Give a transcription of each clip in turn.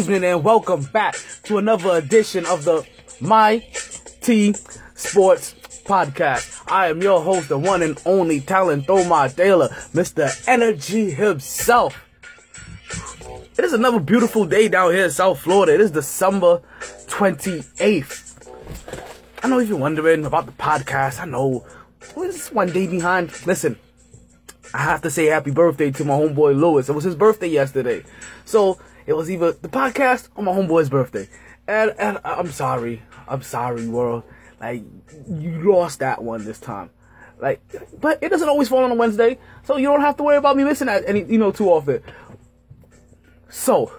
evening and welcome back to another edition of the My T Sports Podcast. I am your host, the one and only talent Omar Taylor, Mr. Energy himself. It is another beautiful day down here in South Florida. It is December 28th. I know if you're wondering about the podcast, I know what is one day behind. Listen, I have to say happy birthday to my homeboy Lewis. It was his birthday yesterday. So it was either the podcast or my homeboy's birthday. And and I'm sorry. I'm sorry, world. Like you lost that one this time. Like but it doesn't always fall on a Wednesday. So you don't have to worry about me missing that any you know too often. So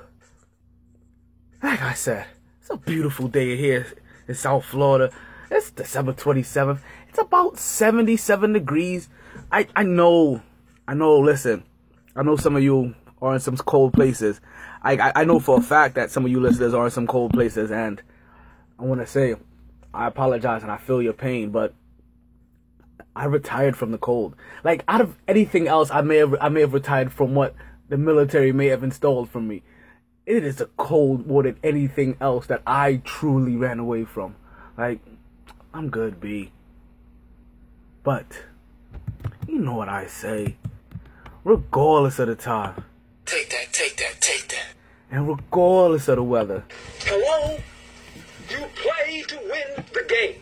like I said, it's a beautiful day here in South Florida. It's December 27th. It's about 77 degrees. I, I know, I know, listen, I know some of you are in some cold places. I, I, I know for a fact that some of you listeners are in some cold places, and I want to say, I apologize and I feel your pain, but I retired from the cold. Like out of anything else, I may have I may have retired from what the military may have installed from me. It is a cold more than anything else that I truly ran away from. Like I'm good, B. But, you know what I say. Regardless of the time. Take that, take that, take that. And regardless of the weather. Hello? You play to win the game.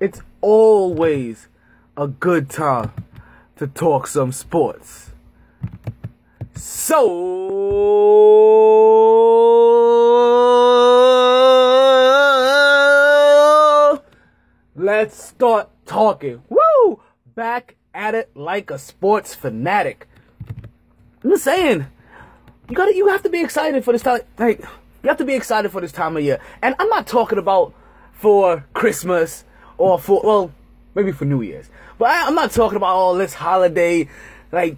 It's always a good time to talk some sports. So let's start talking. Woo! Back at it like a sports fanatic. I'm just saying, you gotta, you have to be excited for this time. Like, you have to be excited for this time of year. And I'm not talking about for Christmas or for, well, maybe for New Year's. But I, I'm not talking about all this holiday, like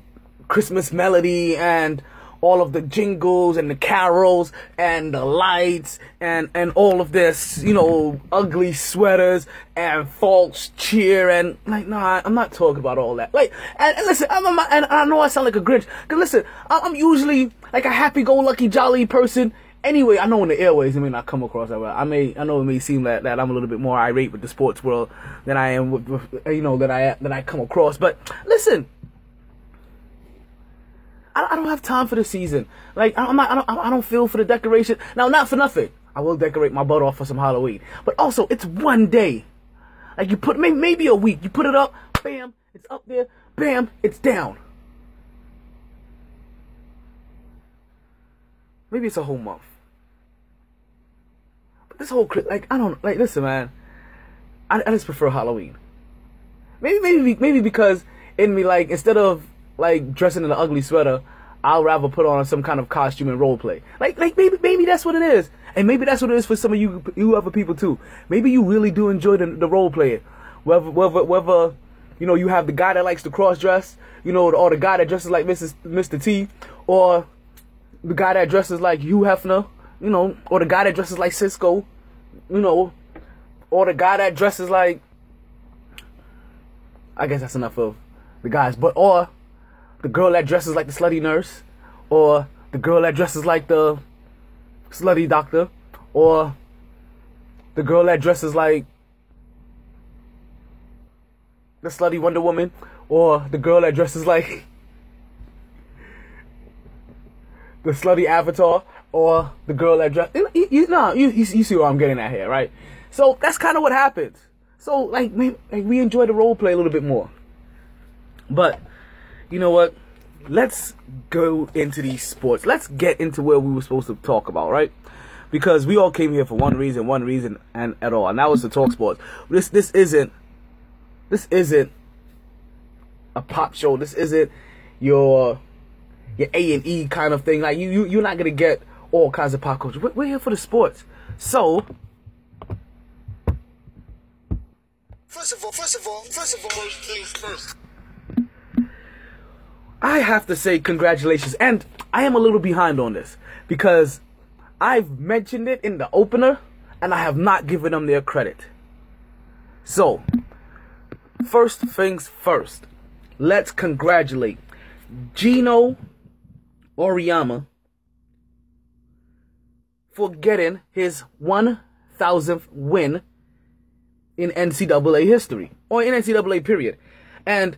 Christmas melody and all of the jingles and the carols and the lights and and all of this, you know, ugly sweaters and false cheer and like, nah, I'm not talking about all that. Like, and, and listen, I'm, and I know I sound like a Grinch, cause listen, I'm usually like a happy-go-lucky, jolly person. Anyway, I know in the airways it may not come across that way. I may, I know it may seem that, that I'm a little bit more irate with the sports world than I am with, with you know, that I that I come across. But listen, I, don't have time for the season. Like I'm not, I don't, I don't feel for the decoration. Now, not for nothing. I will decorate my butt off for some Halloween, but also it's one day. Like you put maybe, maybe a week. You put it up, bam, it's up there, bam, it's down. Maybe it's a whole month. But this whole like I don't like. Listen, man, I, I just prefer Halloween. Maybe maybe maybe because in me like instead of like dressing in an ugly sweater, I'll rather put on some kind of costume and role play. Like like maybe maybe that's what it is, and maybe that's what it is for some of you you other people too. Maybe you really do enjoy the, the role playing, whether whether whether you know you have the guy that likes to cross dress, you know, or the guy that dresses like Mrs. Mr. T, or the guy that dresses like Hugh Hefner, you know, or the guy that dresses like Cisco, you know, or the guy that dresses like I guess that's enough of the guys, but or the girl that dresses like the slutty nurse, or the girl that dresses like the slutty doctor, or the girl that dresses like the slutty Wonder Woman, or the girl that dresses like the slutty Avatar, or the girl that dress. You, you, you, you, see what I'm getting at here, right? So that's kind of what happens. So like, we, like we enjoy the role play a little bit more. But you know what? Let's go into these sports. Let's get into where we were supposed to talk about, right? Because we all came here for one reason, one reason, and at all, and that was to talk sports. This this isn't this isn't a pop show. This isn't your your A and E kind of thing. Like you, you you're not gonna get all kinds of pop culture. We're, we're here for the sports. So First of all, first of all, first of all, first things first. I have to say congratulations. And I am a little behind on this because I've mentioned it in the opener and I have not given them their credit. So, first things first, let's congratulate Geno Auriemma for getting his 1000th win in NCAA history or in NCAA period. And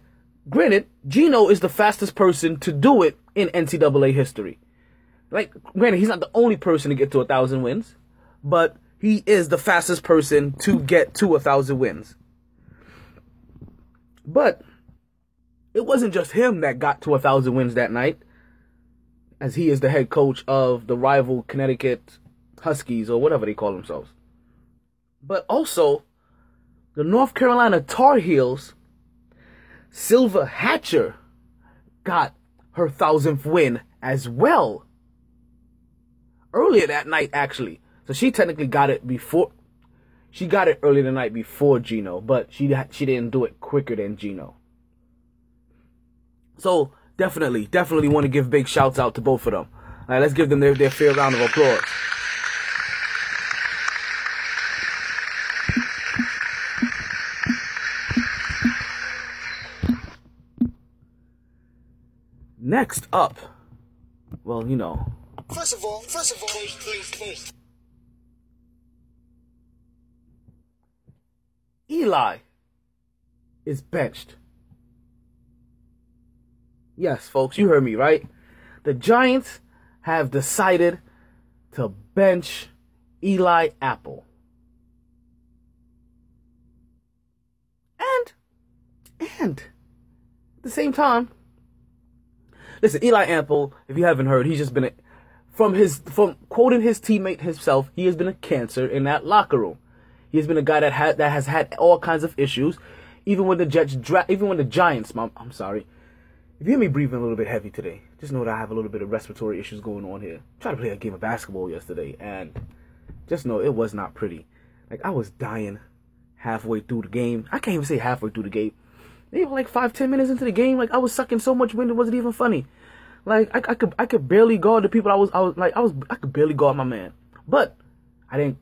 granted, Geno is the fastest person to do it in NCAA history. Like, granted, he's not the only person to get to a thousand wins, but he is the fastest person to get to a thousand wins. But it wasn't just him that got to a thousand wins that night, as he is the head coach of the rival Connecticut Huskies or whatever they call themselves. But also, the North Carolina Tar Heels, Sylvia Hatchell got her thousandth win as well. Earlier that night, actually. So she technically got it before. She got it earlier the night before Geno, but she she didn't do it quicker than Geno. So definitely, definitely want to give big shouts out to both of them. All right, let's give them their, their fair round of applause. Next up, well, you know, First of all, first of all, first things first. Eli is benched. Yes, folks, you heard me, right? The Giants have decided to bench Eli Apple. And, and, at the same time, listen, Eli Apple, if you haven't heard, he's just been a, from his from quoting his teammate himself, he has been a cancer in that locker room. He has been a guy that had that has had all kinds of issues. Even when the Jets dra- even when the Giants, I'm, I'm sorry. If you hear me breathing a little bit heavy today, just know that I have a little bit of respiratory issues going on here. Tried to play a game of basketball yesterday and just know it was not pretty. Like I was dying halfway through the game. I can't even say halfway through the game. Maybe like five, ten minutes into the game, like I was sucking so much wind it wasn't even funny. Like I, I could I could barely guard the people I was I was like I was I could barely guard my man. But I didn't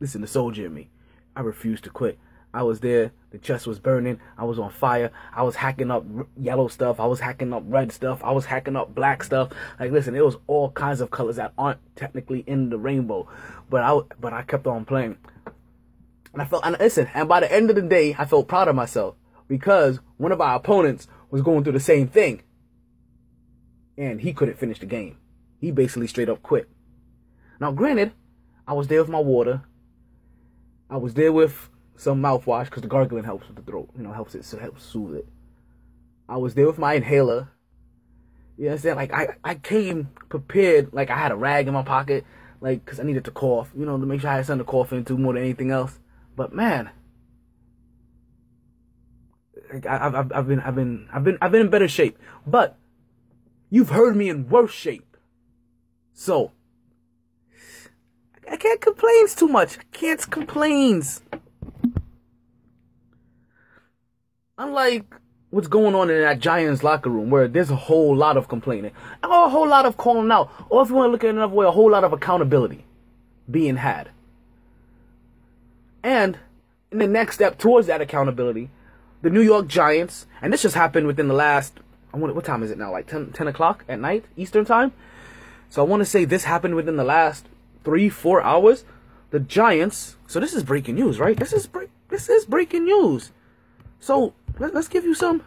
listen the soldier in me. I refused to quit. I was there. The chest was burning. I was on fire. I was hacking up yellow stuff. I was hacking up red stuff. I was hacking up black stuff. Like, listen, it was all kinds of colors that aren't technically in the rainbow, but I but I kept on playing. And I felt and listen. And by the end of the day, I felt proud of myself because one of our opponents was going through the same thing, and he couldn't finish the game. He basically straight up quit. Now, granted, I was there with my water. I was there with some mouthwash because the gargling helps with the throat. You know, helps it so helps soothe it. I was there with my inhaler. You know what I'm saying? Like I, I came prepared. Like I had a rag in my pocket, like because I needed to cough. You know, to make sure I had something to cough into more than anything else. But man, like, I, I've, I've been, I've been, I've been, I've been in better shape. But you've heard me in worse shape. So I can't complain too much. I can't complains. Unlike what's going on in that Giants locker room where there's a whole lot of complaining, or a whole lot of calling out, or if you want to look at it another way, a whole lot of accountability being had. And in the next step towards that accountability, the New York Giants, and this just happened within the last, I wonder, what time is it now? Like 10, 10 o'clock at night, Eastern time? So I want to say this happened within the last three, four hours. The Giants, so this is breaking news, right? This is break, this is breaking news. So let, us give you some.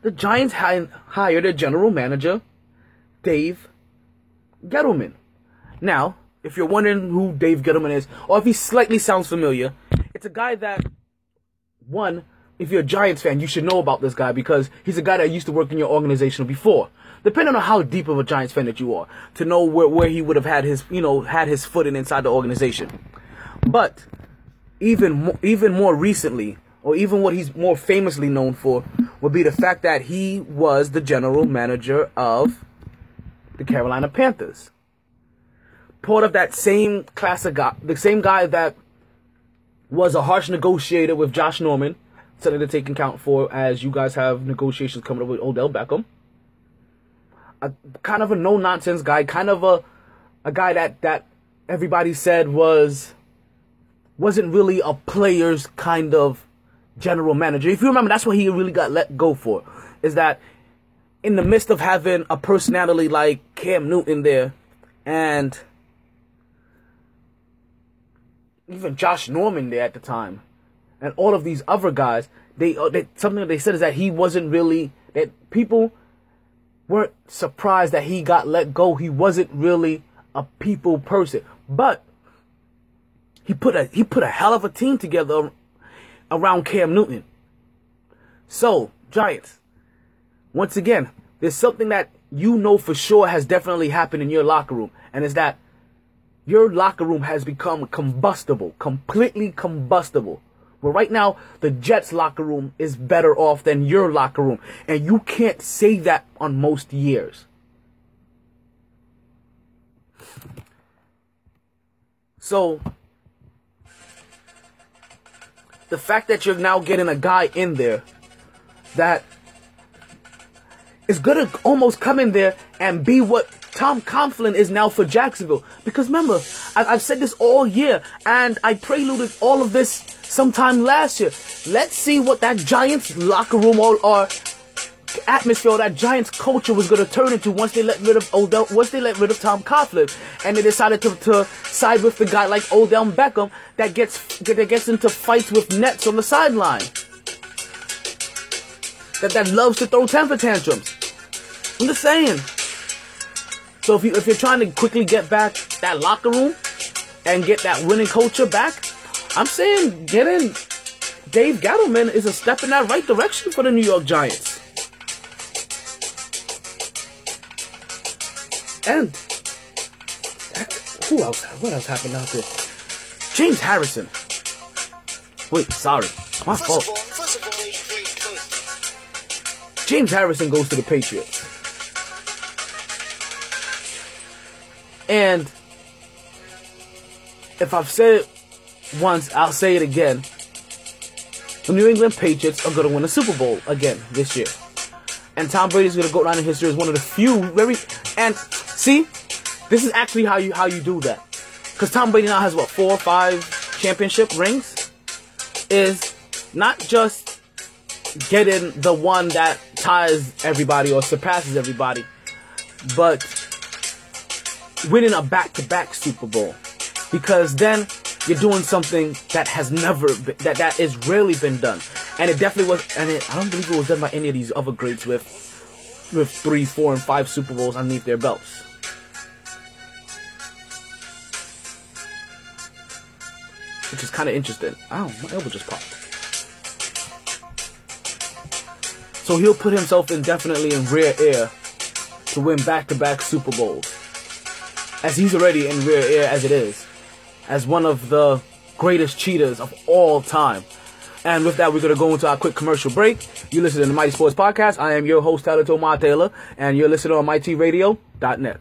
The Giants hi- hired a general manager, Dave Gettleman. Now, if you're wondering who Dave Gettleman is, or if he slightly sounds familiar, it's a guy that, one, if you're a Giants fan, you should know about this guy because he's a guy that used to work in your organization before. Depending on how deep of a Giants fan that you are, to know where, where he would have had his, you know, had his footing inside the organization. But even more, even more recently, or even what he's more famously known for, would be the fact that he was the general manager of the Carolina Panthers. Part of that same class of guy, the same guy that was a harsh negotiator with Josh Norman, something to take account for as you guys have negotiations coming up with Odell Beckham. A kind of a no nonsense guy, kind of a a guy that that everybody said was wasn't really a player's kind of general manager. If you remember, that's what he really got let go for. Is that in the midst of having a personality like Cam Newton there and even Josh Norman there at the time and all of these other guys, they, uh, they something that they said is that he wasn't really that people weren't surprised that he got let go. He wasn't really a people person, but he put a he put a hell of a team together around Cam Newton. So Giants, once again, there's something that you know for sure has definitely happened in your locker room, and it's that your locker room has become combustible, completely combustible. But right now, the Jets locker room is better off than your locker room. And you can't say that on most years. So, the fact that you're now getting a guy in there that is going to almost come in there and be what Tom Coughlin is now for Jacksonville. Because remember, I've said this all year, and I preluded all of this sometime last year. Let's see what that Giants locker room or, or uh, atmosphere, that Giants culture was going to turn into once they let rid of Odell, once they let rid of Tom Coughlin, and they decided to, to side with the guy like Odell Beckham that gets that gets into fights with nets on the sideline. That that loves to throw temper tantrums. I'm just saying. So if you if you're trying to quickly get back that locker room and get that winning culture back, I'm saying getting Dave Gettleman is a step in that right direction for the New York Giants. And who else? What else happened out there? James Harrison. Wait, sorry, my First fault. all, wait, wait. James Harrison goes to the Patriots. And if I've said it once, I'll say it again. The New England Patriots are going to win a Super Bowl again this year. And Tom Brady's going to go down in history as one of the few very and see, this is actually how you how you do that. Cuz Tom Brady now has what, 4 or 5 championship rings is not just getting the one that ties everybody or surpasses everybody, but winning a back-to-back Super Bowl. Because then you're doing something that has never been, that that is rarely been done, and it definitely was. And it, I don't believe it was done by any of these other greats with with three, four, and five Super Bowls underneath their belts. Which is kind of interesting. Oh, my elbow just popped. So he'll put himself indefinitely in rear air to win back-to-back Super Bowls. As he's already in rear air as it is. As one of the greatest cheaters of all time. And with that, we're going to go into our quick commercial break. You listen to the Mighty Sports Podcast. I am your host, Tyler Tomar Taylor, and you're listening on MightyRadio.net.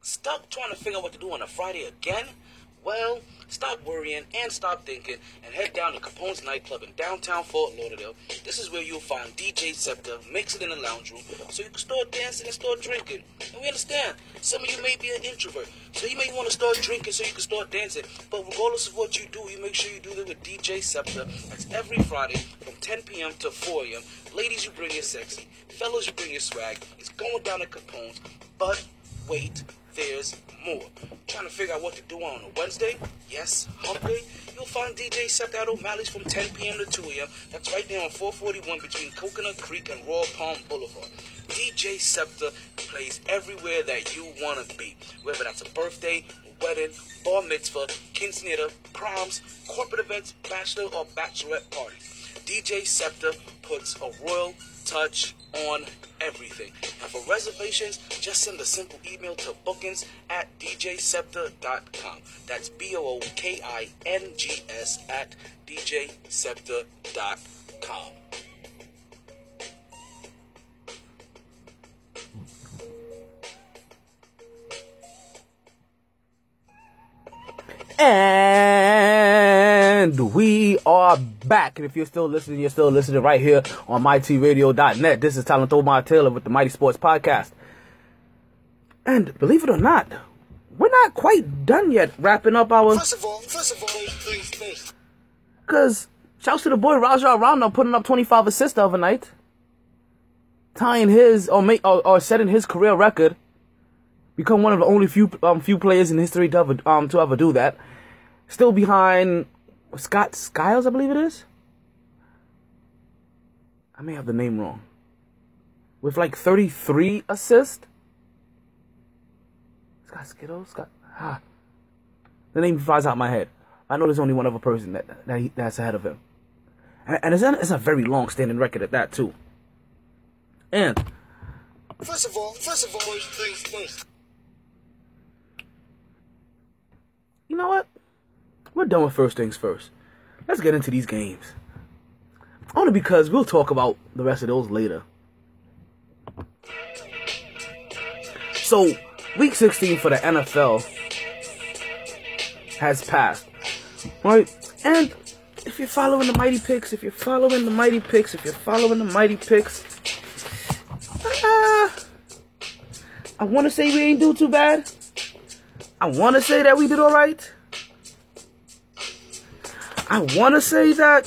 Stuck trying to figure out what to do on a Friday again? Well, stop worrying and stop thinking and head down to Capone's nightclub in downtown Fort Lauderdale. This is where you'll find DJ Scepter, mixing in the lounge room so you can start dancing and start drinking. And we understand, some of you may be an introvert, so you may want to start drinking so you can start dancing. But regardless of what you do, you make sure you do that with DJ Scepter. That's every Friday from 10 p.m. to 4 a.m. Ladies, you bring your sexy. Fellas, you bring your swag. It's going down at Capone's. But wait, there's more. Trying to figure out what to do on a Wednesday? Yes, hump day? You'll find DJ Scepter at O'Malley's from 10 p.m. to 2 a.m. That's right there on 441 between Coconut Creek and Royal Palm Boulevard. DJ Scepter plays everywhere that you want to be, whether that's a birthday, wedding, bar mitzvah, quinceanera, proms, corporate events, bachelor or bachelorette parties. DJ Scepter puts a royal touch on everything. And for reservations, just send a simple email to bookings at djscepter.com. That's B O O K I N G S at djscepter.com. And eh. We are back. And if you're still listening, you're still listening right here on MightyRadio.net. This is Talent Omar Taylor with the Mighty Sports Podcast. And believe it or not, we're not quite done yet wrapping up our First of all, first of all, wait. Because Shouts to the boy Rajon Rondo putting up 25 assists the other night. Tying his or make or, or setting his career record. Become one of the only few um few players in history to ever um to ever do that. Still behind Scott Skiles, I believe it is. I may have the name wrong. With like 33 assists. Scott Skittles? Scott. Ah. The name flies out my head. I know there's only one other person that, that he, that's ahead of him. And, and it's, a, it's a very long standing record at that, too. And. First of all, first of all, things first. You know what? We're done with first things first. Let's get into these games. Only because we'll talk about the rest of those later. So, week 16 for the NFL has passed. Right? And if you're following the Mighty Picks, if you're following the Mighty Picks, if you're following the Mighty Picks, uh, I want to say we ain't do too bad. I want to say that we did all right. I want to say that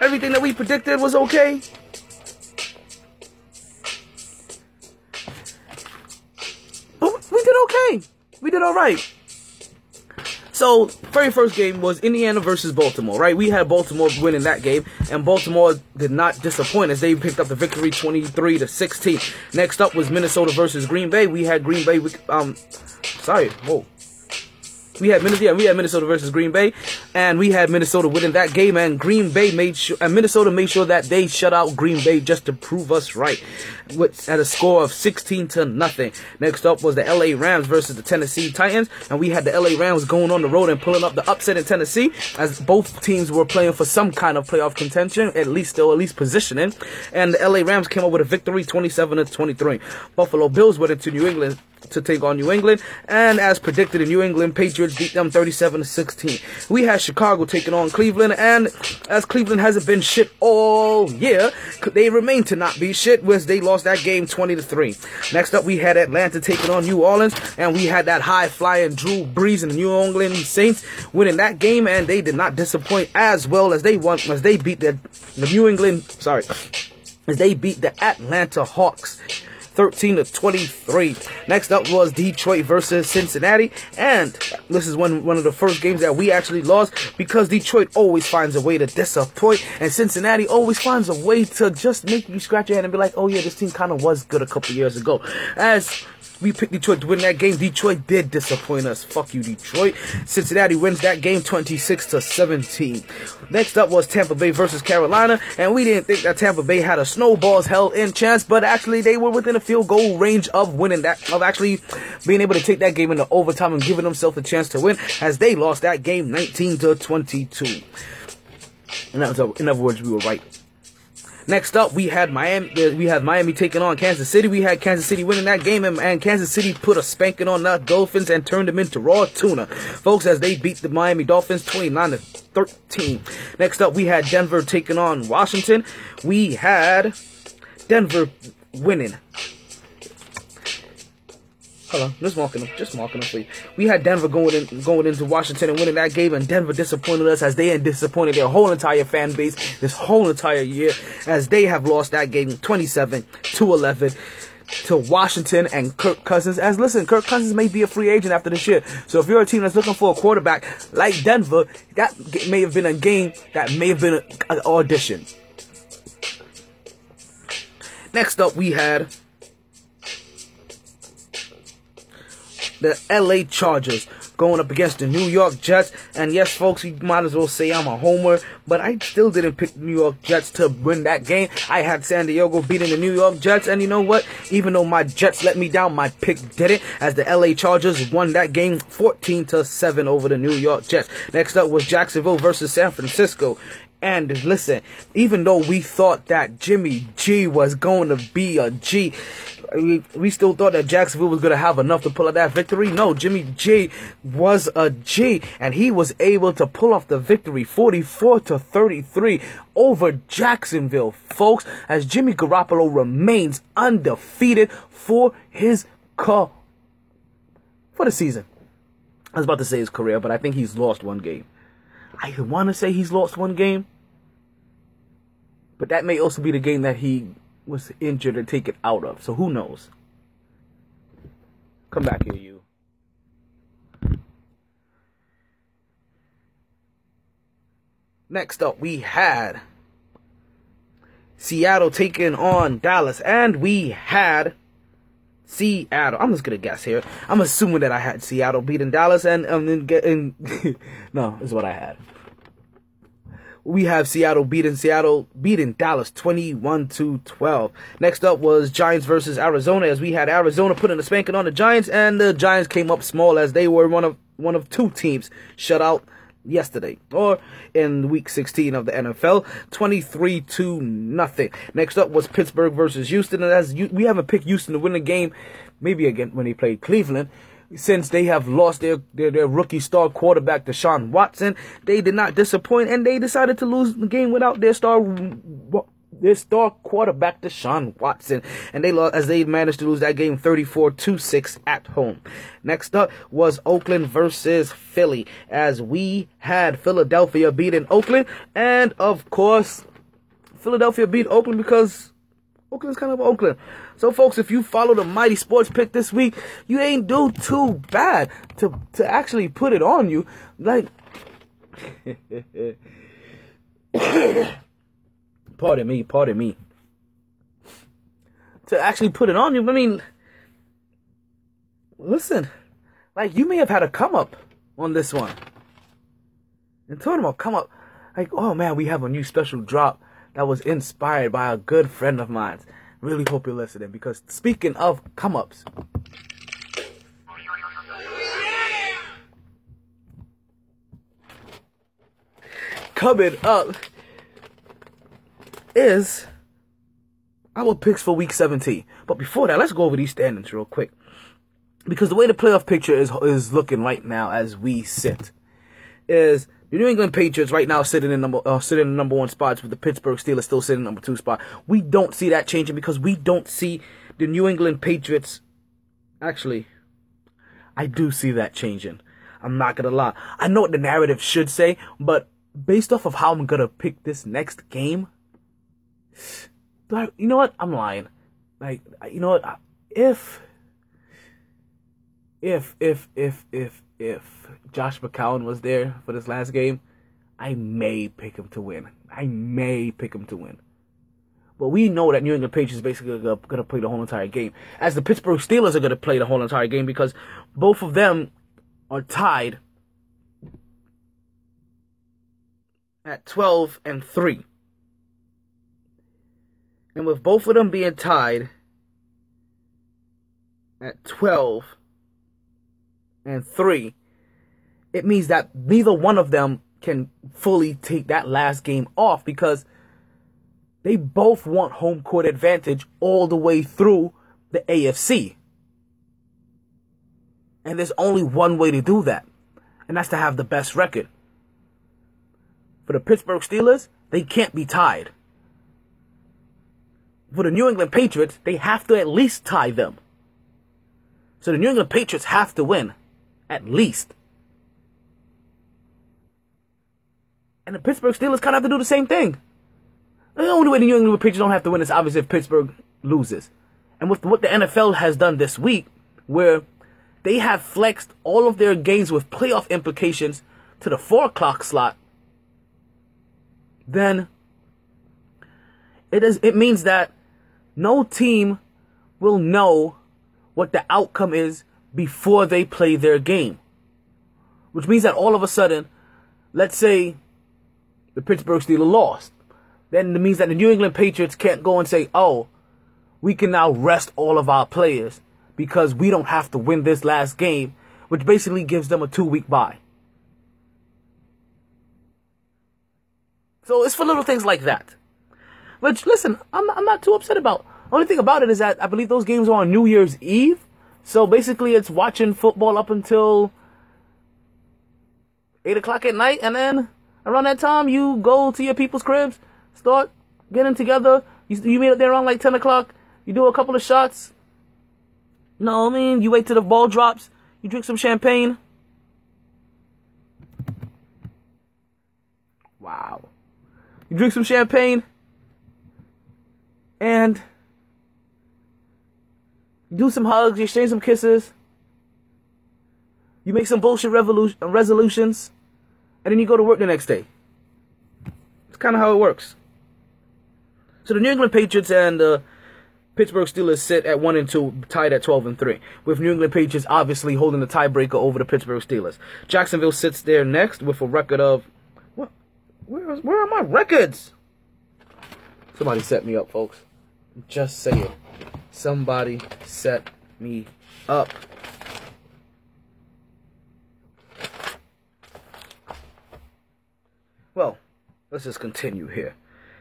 everything that we predicted was okay. But we did okay. We did all right. So, very first game was Indiana versus Baltimore, right? We had Baltimore winning that game, and Baltimore did not disappoint as they picked up the victory 23 to 16. Next up was Minnesota versus Green Bay. We had Green Bay, um, sorry, whoa. We had Minnesota, yeah, we had Minnesota versus Green Bay, and we had Minnesota winning that game. And Green Bay made sure, and Minnesota made sure that they shut out Green Bay just to prove us right, with at a score of 16 to nothing. Next up was the LA Rams versus the Tennessee Titans, and we had the LA Rams going on the road and pulling up the upset in Tennessee, as both teams were playing for some kind of playoff contention, at least still at least positioning. And the LA Rams came up with a victory, 27 to 23. Buffalo Bills went into New England to take on New England, and as predicted, the New England Patriots beat them 37 to 16. We had Chicago taking on Cleveland, and as Cleveland hasn't been shit all year, they remain to not be shit, whereas they lost that game 20 to 3. Next up, we had Atlanta taking on New Orleans, and we had that high flying Drew Brees and the New England Saints winning that game, and they did not disappoint as well as they won as they beat the, the New England. Sorry, as they beat the Atlanta Hawks. 13 to 23. Next up was Detroit versus Cincinnati, and this is one one of the first games that we actually lost because Detroit always finds a way to disappoint, and Cincinnati always finds a way to just make you scratch your head and be like, "Oh yeah, this team kind of was good a couple years ago." As we picked Detroit to win that game. Detroit did disappoint us. Fuck you, Detroit. Cincinnati wins that game 26 to 17. Next up was Tampa Bay versus Carolina, and we didn't think that Tampa Bay had a snowball's hell in chance, but actually they were within a field goal range of winning that, of actually being able to take that game into overtime and giving themselves a chance to win, as they lost that game 19 to 22. In other, in other words, we were right. Next up, we had Miami. uh, We had Miami taking on Kansas City. We had Kansas City winning that game, and, and Kansas City put a spanking on the Dolphins and turned them into raw tuna, folks. As they beat the Miami Dolphins 29 to 13. Next up, we had Denver taking on Washington. We had Denver winning. Hold on, just marking them, just marking them for you. We had Denver going in, going into Washington and winning that game, and Denver disappointed us as they had disappointed their whole entire fan base this whole entire year, as they have lost that game 27 to 11 to Washington and Kirk Cousins. As listen, Kirk Cousins may be a free agent after this year, so if you're a team that's looking for a quarterback like Denver, that may have been a game that may have been an audition. Next up, we had the LA Chargers going up against the New York Jets. And yes, folks, you might as well say I'm a homer, but I still didn't pick New York Jets to win that game. I had San Diego beating the New York Jets, and you know what? Even though my Jets let me down, my pick did it as the LA Chargers won that game 14 to 7 over the New York Jets. Next up was Jacksonville versus San Francisco. And listen, even though we thought that Jimmy G was going to be a G, we, we still thought that Jacksonville was going to have enough to pull out that victory. No, Jimmy G was a G, and he was able to pull off the victory 44 to 33 over Jacksonville, folks, as Jimmy Garoppolo remains undefeated for his car for the season. I was about to say his career, but I think he's lost one game. I want to say he's lost one game, but that may also be the game that he was injured or taken out of. So who knows? Come back here, you. Next up, we had Seattle taking on Dallas, and we had Seattle. I'm just gonna guess here. I'm assuming that I had Seattle beating Dallas, and um, getting no, is what I had. We have Seattle beating Seattle beating Dallas 21 to 12. Next up was Giants versus Arizona, as we had Arizona putting a spanking on the Giants, and the Giants came up small as they were one of one of two teams shut out yesterday or in week 16 of the NFL 23 to nothing next up was Pittsburgh versus Houston and as we haven't picked Houston to win the game maybe again when they played Cleveland since they have lost their, their, their rookie star quarterback Deshaun Watson they did not disappoint and they decided to lose the game without their star their star quarterback Deshaun Watson, and they lost as they managed to lose that game 34 to 6 at home. Next up was Oakland versus Philly, as we had Philadelphia beating Oakland, and of course, Philadelphia beat Oakland because Oakland's kind of Oakland. So, folks, if you follow the Mighty Sports Pick this week, you ain't do too bad to to actually put it on you. Like. pardon me, pardon me, to actually put it on you. I mean, listen, like you may have had a come up on this one. And talking about come up, like, oh man, we have a new special drop that was inspired by a good friend of mine. Really hope you're listening because speaking of come ups, coming up is our picks for week 17. But before that, let's go over these standings real quick. Because the way the playoff picture is is looking right now as we sit is the New England Patriots right now sitting in number uh, sitting in number one spots with the Pittsburgh Steelers still sitting in number two spot. We don't see that changing because we don't see the New England Patriots actually I do see that changing. I'm not gonna lie. I know what the narrative should say, but based off of how I'm gonna pick this next game, but you know what? I'm lying. Like, you know what? If, if, if, if, if, if Josh McCown was there for this last game, I may pick him to win. I may pick him to win. But we know that New England Patriots is basically going to play the whole entire game. As the Pittsburgh Steelers are going to play the whole entire game because both of them are tied at 12 and 3. And with both of them being tied at 12 and 3, it means that neither one of them can fully take that last game off because they both want home court advantage all the way through the AFC. And there's only one way to do that, and that's to have the best record. For the Pittsburgh Steelers, they can't be tied for the New England Patriots, they have to at least tie them. So the New England Patriots have to win. At least. And the Pittsburgh Steelers kind of have to do the same thing. The only way the New England Patriots don't have to win is obviously if Pittsburgh loses. And with what the NFL has done this week, where they have flexed all of their games with playoff implications to the 4 o'clock slot, then it is it means that no team will know what the outcome is before they play their game. Which means that all of a sudden, let's say the Pittsburgh Steelers lost. Then it means that the New England Patriots can't go and say, oh, we can now rest all of our players because we don't have to win this last game, which basically gives them a two week bye. So it's for little things like that. Which, listen, I'm, I'm not too upset about. Only thing about it is that I believe those games are on New Year's Eve. So basically, it's watching football up until 8 o'clock at night. And then around that time, you go to your people's cribs, start getting together. You, you meet up there around like 10 o'clock. You do a couple of shots. You know what I mean? You wait till the ball drops. You drink some champagne. Wow. You drink some champagne, and do some hugs, you exchange some kisses, you make some bullshit resolutions, and then you go to work the next day. It's kind of how it works. So the New England Patriots and the Pittsburgh Steelers sit at one and two, tied at twelve and three, with New England Patriots obviously holding the tiebreaker over the Pittsburgh Steelers. Jacksonville sits there next with a record of what? Where, where are my records? Somebody set me up, folks. Just say it. Somebody set me up. Well, let's just continue here.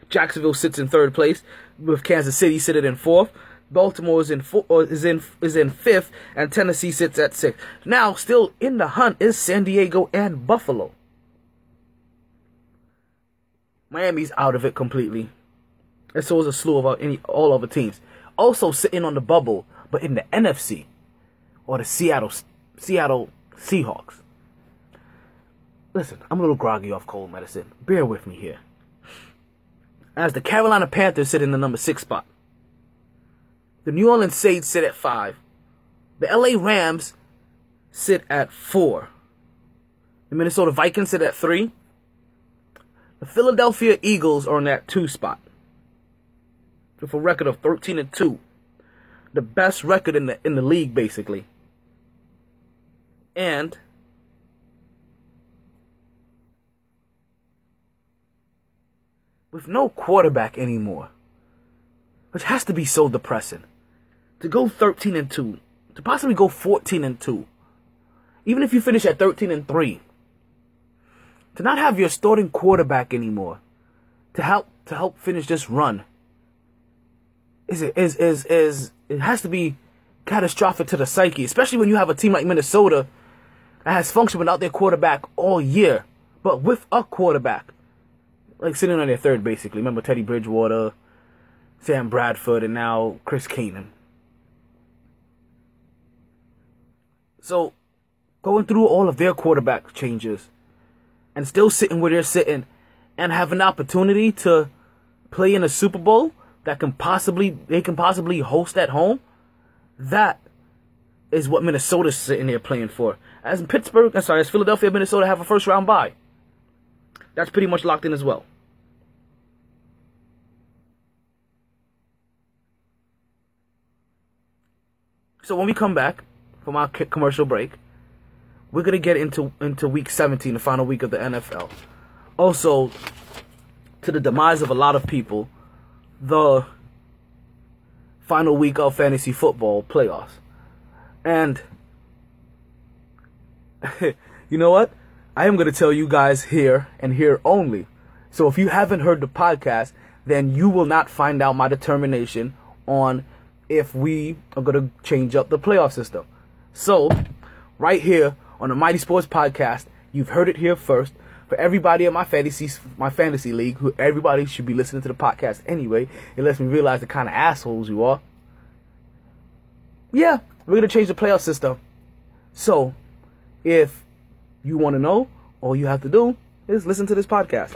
Jacksonville sits in third place, with Kansas City sitting in fourth. Baltimore is in four, is in is in fifth, and Tennessee sits at sixth. Now, still in the hunt is San Diego and Buffalo. Miami's out of it completely, and so is a slew of any all other teams. Also sitting on the bubble, but in the NFC, or the Seattle Seattle Seahawks. Listen, I'm a little groggy off cold medicine. Bear with me here. As the Carolina Panthers sit in the number six spot. The New Orleans Saints sit at five. The LA Rams sit at four. The Minnesota Vikings sit at three. The Philadelphia Eagles are in that two spot. With a record of 13 and 2. The best record in the in the league basically. And with no quarterback anymore, which has to be so depressing. To go 13 and 2, to possibly go 14 and 2, even if you finish at 13 and 3, to not have your starting quarterback anymore, to help to help finish this run, is it is is is it has to be catastrophic to the psyche, especially when you have a team like Minnesota that has functioned without their quarterback all year, but with a quarterback like sitting on their third, basically. Remember Teddy Bridgewater, Sam Bradford, and now Chris Keenan. So, going through all of their quarterback changes and still sitting where they're sitting and have an opportunity to play in a Super Bowl that can possibly they can possibly host at home, that is what Minnesota's sitting there playing for. As Pittsburgh, I'm sorry, as Philadelphia, Minnesota have a first round bye. That's pretty much locked in as well. So when we come back from our commercial break, we're gonna get into into week 17, the final week of the NFL. Also, to the demise of a lot of people, the final week of fantasy football playoffs. And you know what? I am going to tell you guys here and here only. So if you haven't heard the podcast, then you will not find out my determination on if we are going to change up the playoff system. So, right here on the Mighty Sports Podcast, you've heard it here first. For everybody in my fantasy my fantasy league, who everybody should be listening to the podcast anyway, it lets me realize the kind of assholes you are. Yeah, we're gonna change the playoff system. So, if you want to know, all you have to do is listen to this podcast.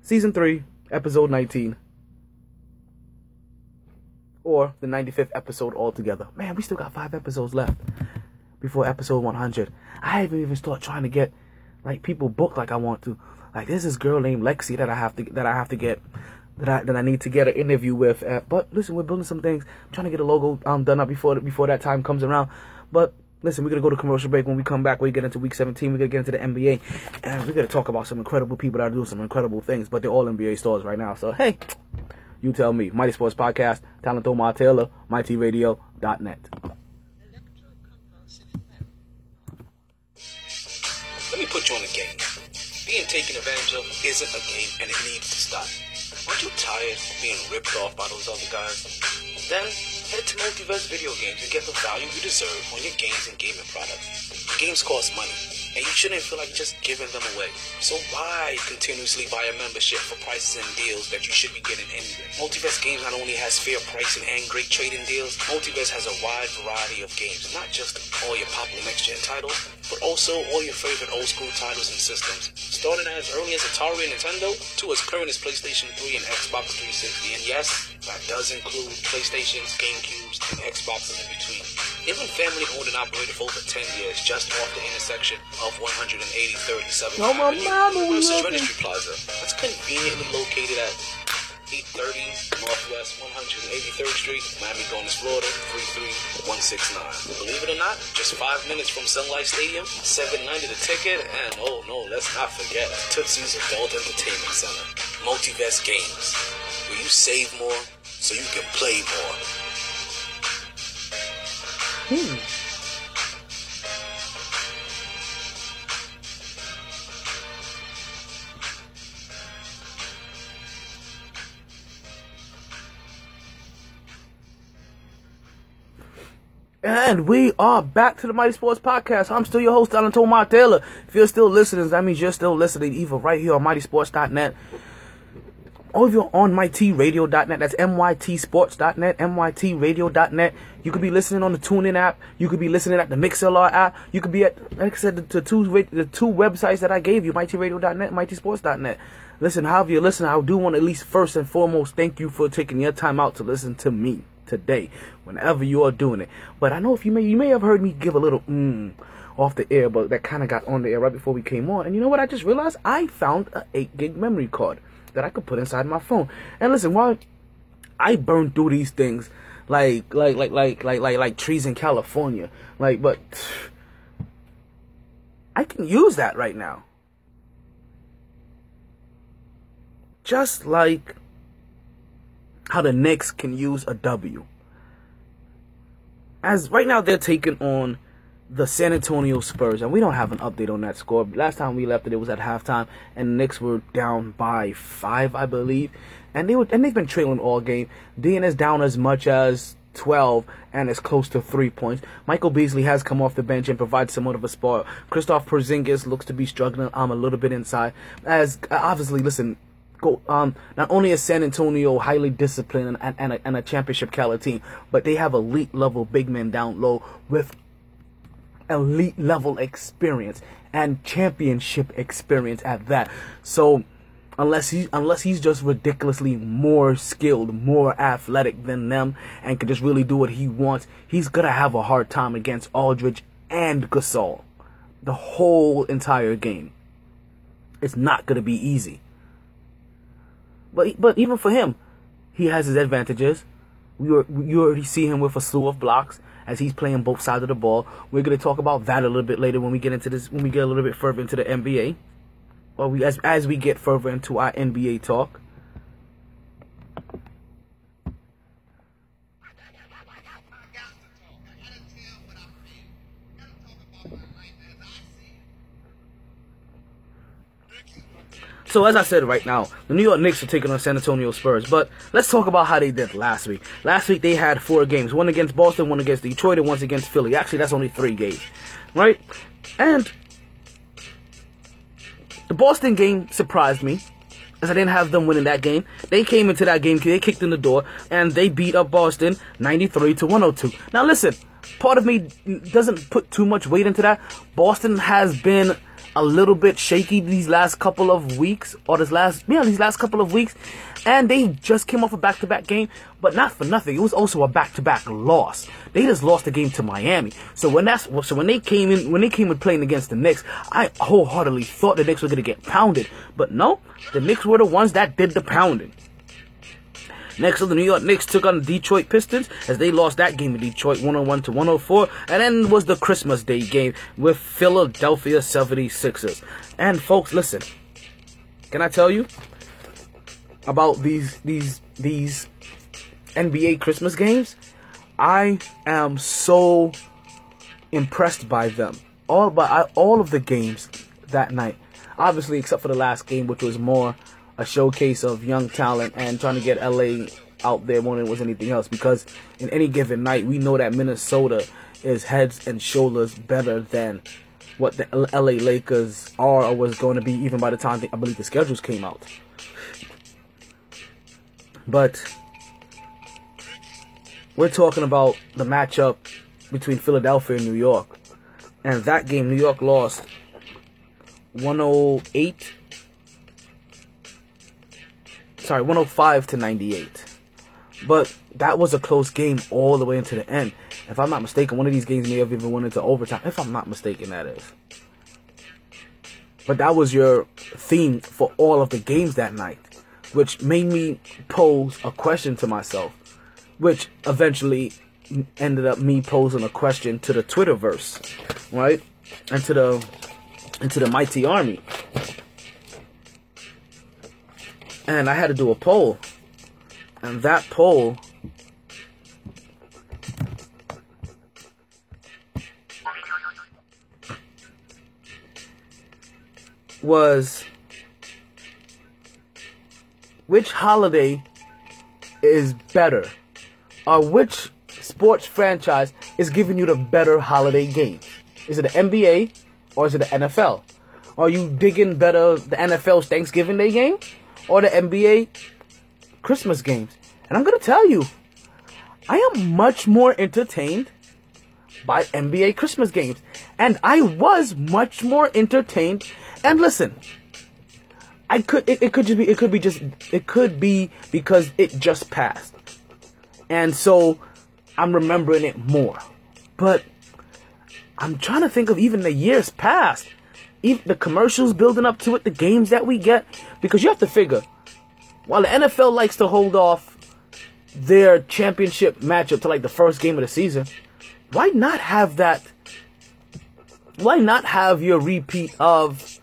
Season 3, episode 19. Or the 95th episode altogether. Man, we still got five episodes left before episode 100. I haven't even started trying to get like people book like I want to. Like there's this girl named Lexi that I have to that I have to get that I that I need to get an interview with. Uh, but listen, we're building some things. I'm trying to get a logo um done up before before that time comes around. But listen, we're gonna go to commercial break. When we come back, we get into week 17. We're gonna get into the NBA, and we're gonna talk about some incredible people that are doing some incredible things. But they're all NBA stars right now. So hey, you tell me. Mighty Sports Podcast, Talent Omar Taylor, MightyRadio.net. taken advantage of isn't a game and it needs to stop. Aren't you tired of being ripped off by those other guys? Then head to Multiverse Video Games and get the value you deserve on your games and gaming products. Games cost money, and you shouldn't feel like just giving them away. So why continuously buy a membership for prices and deals that you should be getting anyway? Multiverse Games not only has fair pricing and great trading deals, Multiverse has a wide variety of games, not just all your popular next-gen titles, but also all your favorite old-school titles and systems. Starting as early as Atari and Nintendo to as current as PlayStation 3 and Xbox 360. And yes, that does include PlayStations, GameCubes, and Xboxes in between. Even family owned and operated for over 10 years, just off the intersection of 180 37 No, my Avenue, mama, we looking. Registry Plaza. That's conveniently located at 830 Northwest 183rd Street, Miami Gardens, Florida 33169. Believe it or not, just five minutes from Sun Life Stadium, 790 the ticket, and oh no, let's not forget Tootsie's Adult Entertainment Center. Multiverse Games, where you save more so you can play more. And we are back to the Mighty Sports Podcast. I'm still your host, Alan Tomar Taylor. If you're still listening, that means you're still listening either right here on mytsports.net or if you're on mytradio.net, that's mytsports.net, mytradio.net. You could be listening on the TuneIn app. You could be listening at the MixLR app. You could be at, like I said, the, the two the two websites that I gave you, mytradio.net, mytsports.net. Listen, however you listen, I do want to at least first and foremost thank you for taking your time out to listen to me today, whenever you are doing it. But I know if you may, you may have heard me give a little mmm off the air, but that kind of got on the air right before we came on. And you know what? I just realized I found a 8 gig memory card that I could put inside my phone. And listen, while I burn through these things like like like like like like like trees in California, like but I can use that right now. Just like how the Knicks can use a W. As right now they're taking on the San Antonio Spurs, and we don't have an update on that score. Last time we left it, it was at halftime, and the Knicks were down by five, I believe, and they were and they've been trailing all game. Dean is down as much as 12 and is close to three points. Michael Beasley has come off the bench and provides somewhat of a spark. Kristaps Porzingis looks to be struggling. I'm a little bit inside. As obviously, listen, go. Um, not only is San Antonio highly disciplined and, and, a, and a championship caliber team, but they have elite level big men down low with elite level experience and championship experience at that. So unless he unless he's just ridiculously more skilled, more athletic than them and can just really do what he wants, he's gonna have a hard time against Aldridge and Gasol. The whole entire game. It's not gonna be easy. But but even for him, he has his advantages. Are, you already see him with a slew of blocks as he's playing both sides of the ball. We're gonna talk about that a little bit later when we get into this when we get a little bit further into the NBA. Or we as as we get further into our NBA talk. So as I said right now, the New York Knicks are taking on San Antonio Spurs. But let's talk about how they did last week. Last week they had four games: one against Boston, one against Detroit, and one against Philly. Actually, that's only three games, right? And the Boston game surprised me, as I didn't have them winning that game. They came into that game, they kicked in the door, and they beat up Boston 93 to 102. Now listen, part of me doesn't put too much weight into that. Boston has been a little bit shaky these last couple of weeks, or this last yeah these last couple of weeks, and they just came off a back-to-back game. But not for nothing, it was also a back-to-back loss. They just lost the game to Miami. So when that's so when they came in when they came in playing against the Knicks, I wholeheartedly thought the Knicks were gonna get pounded. But no, the Knicks were the ones that did the pounding. Next up, the New York Knicks took on the Detroit Pistons as they lost that game in Detroit 101 to 104. And then was the Christmas Day game with Philadelphia 76ers. And folks, listen. Can I tell you about these these these NBA Christmas games? I am so impressed by them. All by all of the games that night. Obviously, except for the last game, which was more a showcase of young talent and trying to get LA out there more than it was anything else. Because in any given night, we know that Minnesota is heads and shoulders better than what the LA Lakers are or was going to be even by the time I believe the schedules came out. But we're talking about the matchup between Philadelphia and New York. And that game, New York lost 108. Sorry, 105 to 98. But that was a close game all the way into the end. If I'm not mistaken, one of these games may have even went into overtime. If I'm not mistaken, that is. But that was your theme for all of the games that night, which made me pose a question to myself, which eventually ended up me posing a question to the Twitterverse, right? And to the into the mighty army. And I had to do a poll. And that poll was which holiday is better? Or which sports franchise is giving you the better holiday game? Is it the NBA or is it the NFL? Are you digging better the NFL's Thanksgiving Day game or the NBA Christmas games? And I'm gonna tell you, I am much more entertained by NBA Christmas games. And I was much more entertained. And listen, I could it, it could just be it could be just it could be because it just passed. And so I'm remembering it more. But I'm trying to think of even the years past. Even the commercials building up to it, the games that we get. Because you have to figure, while the NFL likes to hold off their championship matchup to like the first game of the season, why not have that? Why not have your repeat of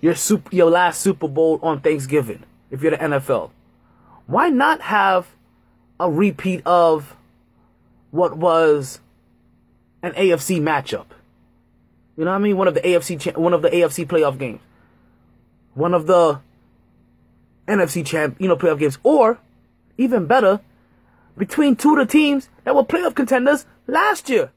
your super, your last Super Bowl on Thanksgiving if you're the NFL? Why not have a repeat of what was an AFC matchup? You know what I mean? One of the AFC one of the AFC playoff games, one of the NFC champ you know playoff games, or even better, between two of the teams that were playoff contenders last year.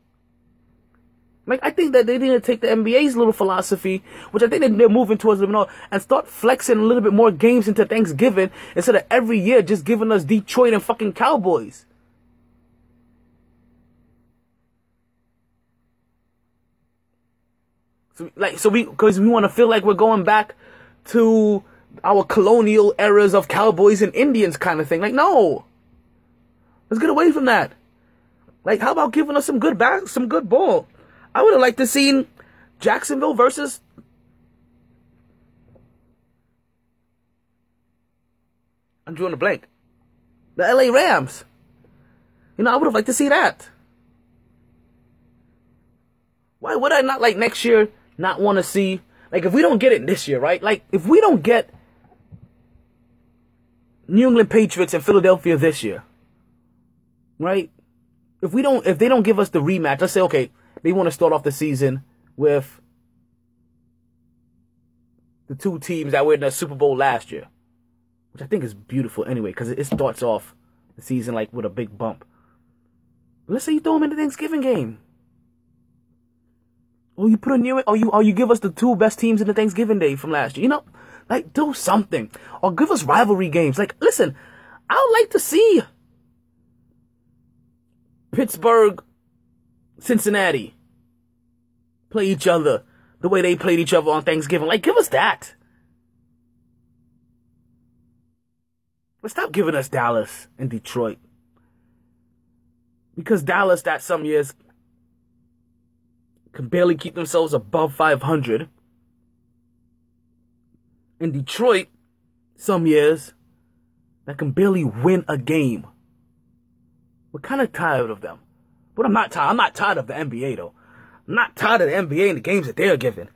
Like I think that they need to take the NBA's little philosophy, which I think they're moving towards a little more, and start flexing a little bit more games into Thanksgiving instead of every year just giving us Detroit and fucking Cowboys. So, like, so we, cause we want to feel like we're going back to our colonial eras of cowboys and Indians kind of thing. Like, no. Let's get away from that. Like, how about giving us some good back, some good ball? I would have liked to seen Jacksonville versus I'm drawing a blank. The LA Rams. You know, I would have liked to see that. Why would I not like next year not want to see like if we don't get it this year, right? Like if we don't get New England Patriots and Philadelphia this year, right? If we don't, if they don't give us the rematch, let's say, okay, they want to start off the season with the two teams that were in the Super Bowl last year, which I think is beautiful anyway, because it starts off the season like with a big bump. Let's say you throw them in the Thanksgiving game. Or you put a new, or you, or you give us the two best teams in the Thanksgiving day from last year. You know, like do something, or give us rivalry games. Like, listen, I would like to see Pittsburgh, Cincinnati play each other the way they played each other on Thanksgiving. Like, give us that. But stop giving us Dallas and Detroit. Because Dallas, that some years, can barely keep themselves above 500. In Detroit, some years, that can barely win a game. We're kind of tired of them. But I'm not tired. I'm not tired of the NBA though. I'm not tired of the NBA and the games that they're giving.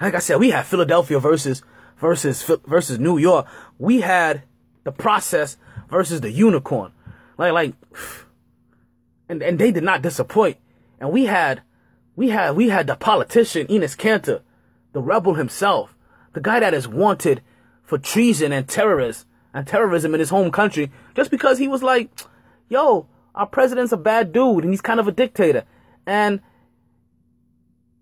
Like I said, we had Philadelphia versus versus versus New York. We had the process versus the unicorn. Like like and and they did not disappoint. And we had we had we had the politician Enes Kanter, the rebel himself, the guy that is wanted for treason and terrorism and terrorism in his home country just because he was like, yo, our president's a bad dude and he's kind of a dictator. And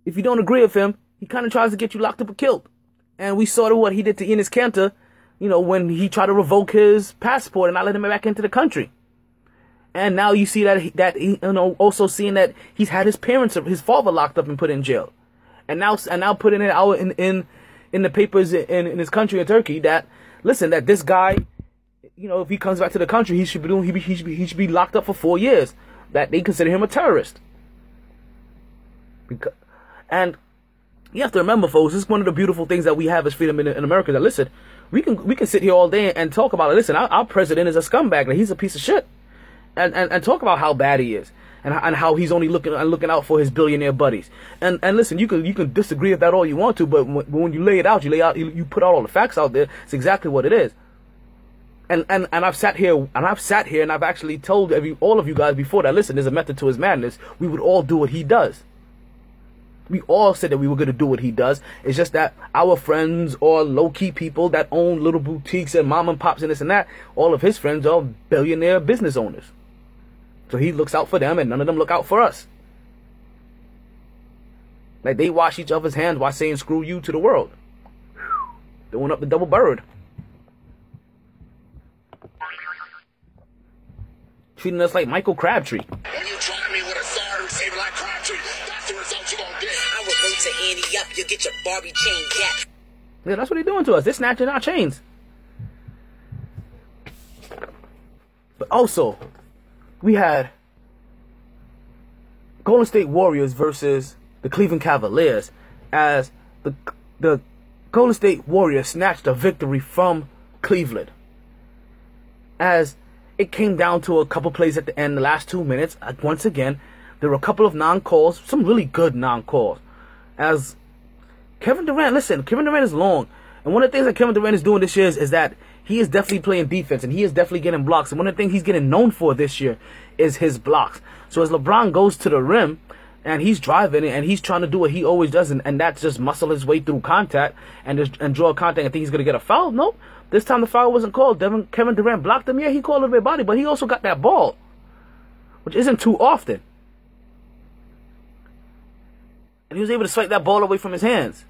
if you don't agree with him, he kind of tries to get you locked up or killed. And we saw what he did to Enes Kanter, you know, when he tried to revoke his passport and not let him back into the country. And now you see that that you know also seeing that he's had his parents, his father locked up and put in jail, and now and now putting it out in in in the papers in, in his country in Turkey that listen that this guy, you know, if he comes back to the country, he should be doing he, be, he should be he should be locked up for four years. That they consider him a terrorist. Because, and you have to remember, folks, this is one of the beautiful things that we have as freedom in, in America. That listen, we can we can sit here all day and talk about it. Listen, our, our president is a scumbag. Like, he's a piece of shit and, and, and talk about how bad he is and, and how he's only looking and looking out for his billionaire buddies. And and listen, you can you can disagree with that all you want to, but when, when you lay it out, you lay out you, you put out all the facts out there. It's exactly what it is. And, and and I've sat here and I've sat here and I've actually told every all of you guys before that listen, there's a method to his madness. We would all do what he does. We all said that we were going to do what he does. It's just that our friends or low key people that own little boutiques and mom and pops and this and that, all of his friends are billionaire business owners. So he looks out for them and none of them look out for us. Like they wash each other's hands while saying screw you to the world. Throwing up the double bird. Treating us like Michael Crabtree. When you try me with a sorry receiver like Crabtree, that's the result you gonna get. I will wait to Andy up. You'll get your Barbie chain gap. Yeah, that's what they're doing to us. They're snatching our chains. But also, we had Golden State Warriors versus the Cleveland Cavaliers as the the Golden State Warriors snatched a victory from Cleveland. As it came down to a couple plays at the end, the last two minutes, uh, once again, there were a couple of non-calls, some really good non-calls. As Kevin Durant, listen, Kevin Durant is long. And one of the things that Kevin Durant is doing this year is, is that he is definitely playing defense and he is definitely getting blocks. And one of the things he's getting known for this year is his blocks. So as LeBron goes to the rim and he's driving and he's trying to do what he always does, and, and that's just muscle his way through contact and just and draw contact and think he's gonna get a foul. Nope. This time the foul wasn't called. Devin, Kevin Durant blocked him. Yeah, he called a bit body, but he also got that ball, which isn't too often. And he was able to swipe that ball away from his hands.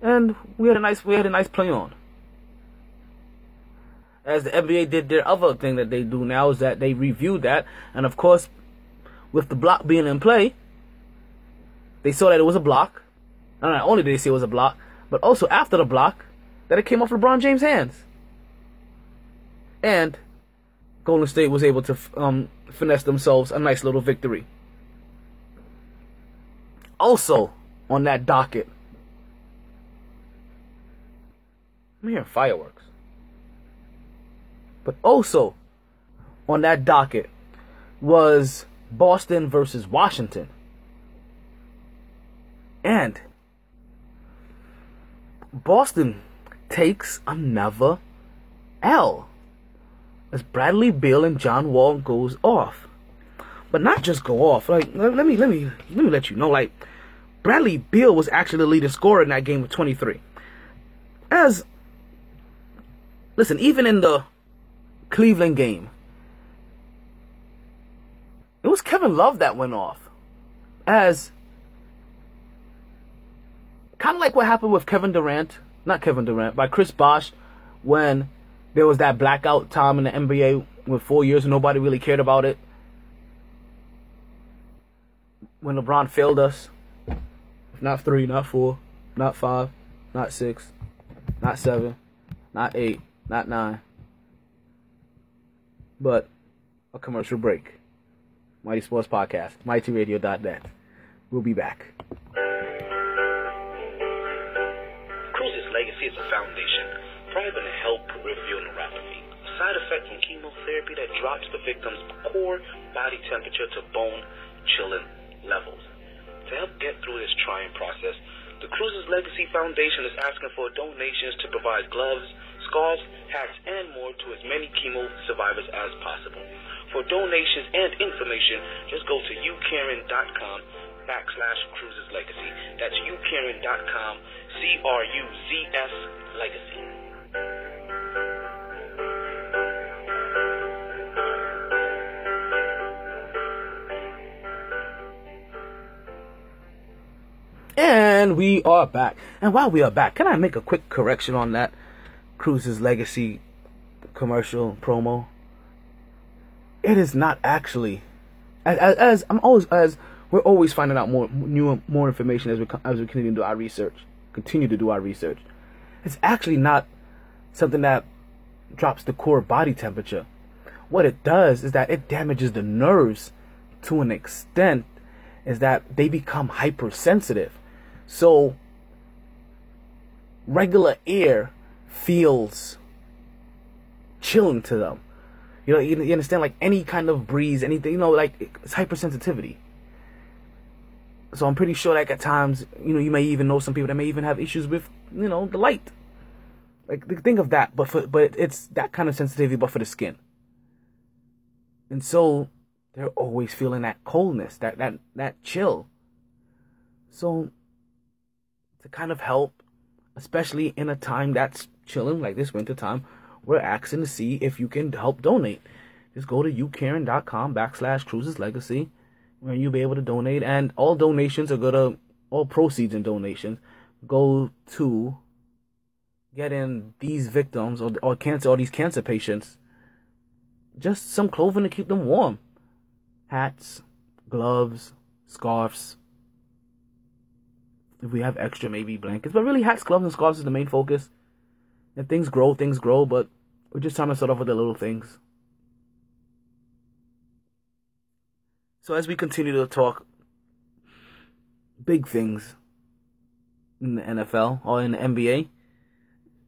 And we had a nice we had a nice play on as the NBA did their other thing that they do now is that they review that, and of course, with the block being in play, they saw that it was a block. Not only did they see it was a block, but also after the block, that it came off LeBron James' hands. And Golden State was able to um, finesse themselves a nice little victory. Also, on that docket, I'm hearing fireworks. But also on that docket was Boston versus Washington. And Boston takes another L as Bradley Beal and John Wall goes off. But not just go off. Like let me let me let me let you know. Like Bradley Beal was actually the leading scorer in that game with 23. As listen, even in the Cleveland game. It was Kevin Love that went off. As kind of like what happened with Kevin Durant, not Kevin Durant, by Chris Bosh when there was that blackout time in the NBA with four years and nobody really cared about it. When LeBron failed us. Not three, not four, not five, not six, not seven, not eight, not nine, but a commercial break. Mighty Sports Podcast, mytradio.net. We'll be back. Cruz's legacy is a foundation thriving to help peripheral neuropathy, a side effect from chemotherapy that drops the victim's core body temperature to bone chilling levels. To help get through this trying process, the Cruz's Legacy Foundation is asking for donations to provide gloves, scarves, hats, and more to as many chemo survivors as possible. For donations and information, just go to youcaring.com backslash Cruz's Legacy. That's youcaring.com, C-R-U-Z-S Legacy. And we are back. And while we are back, can I make a quick correction on that Cruz's Legacy commercial promo? It is not actually, as, as, as I'm always as we're always finding out more new more information as we as we continue to do our research. Continue to do our research. It's actually not something that drops the core body temperature. What it does is that it damages the nerves to an extent is that they become hypersensitive. So regular air feels chilling to them. You know, you, understand like any kind of breeze, anything, you know, like it's hypersensitivity. So I'm pretty sure like at times, you know, you may even know some people that may even have issues with, you know, the light. Like think of that, but for but it's that kind of sensitivity, but for the skin. And so they're always feeling that coldness, that that that chill. So to kind of help, especially in a time that's chilling like this winter time, we're asking to see if you can help donate. Just go to youcaring.com backslash Cruz's Legacy where you'll be able to donate and all donations are gonna all proceeds and donations go to getting these victims or, or cancer or these cancer patients just some clothing to keep them warm. Hats, gloves, scarves. If we have extra, maybe blankets. But really, hats, gloves, and scarves is the main focus. If things grow, things grow, but we're just trying to start off with the little things. So as we continue to talk big things in the NFL or in the NBA,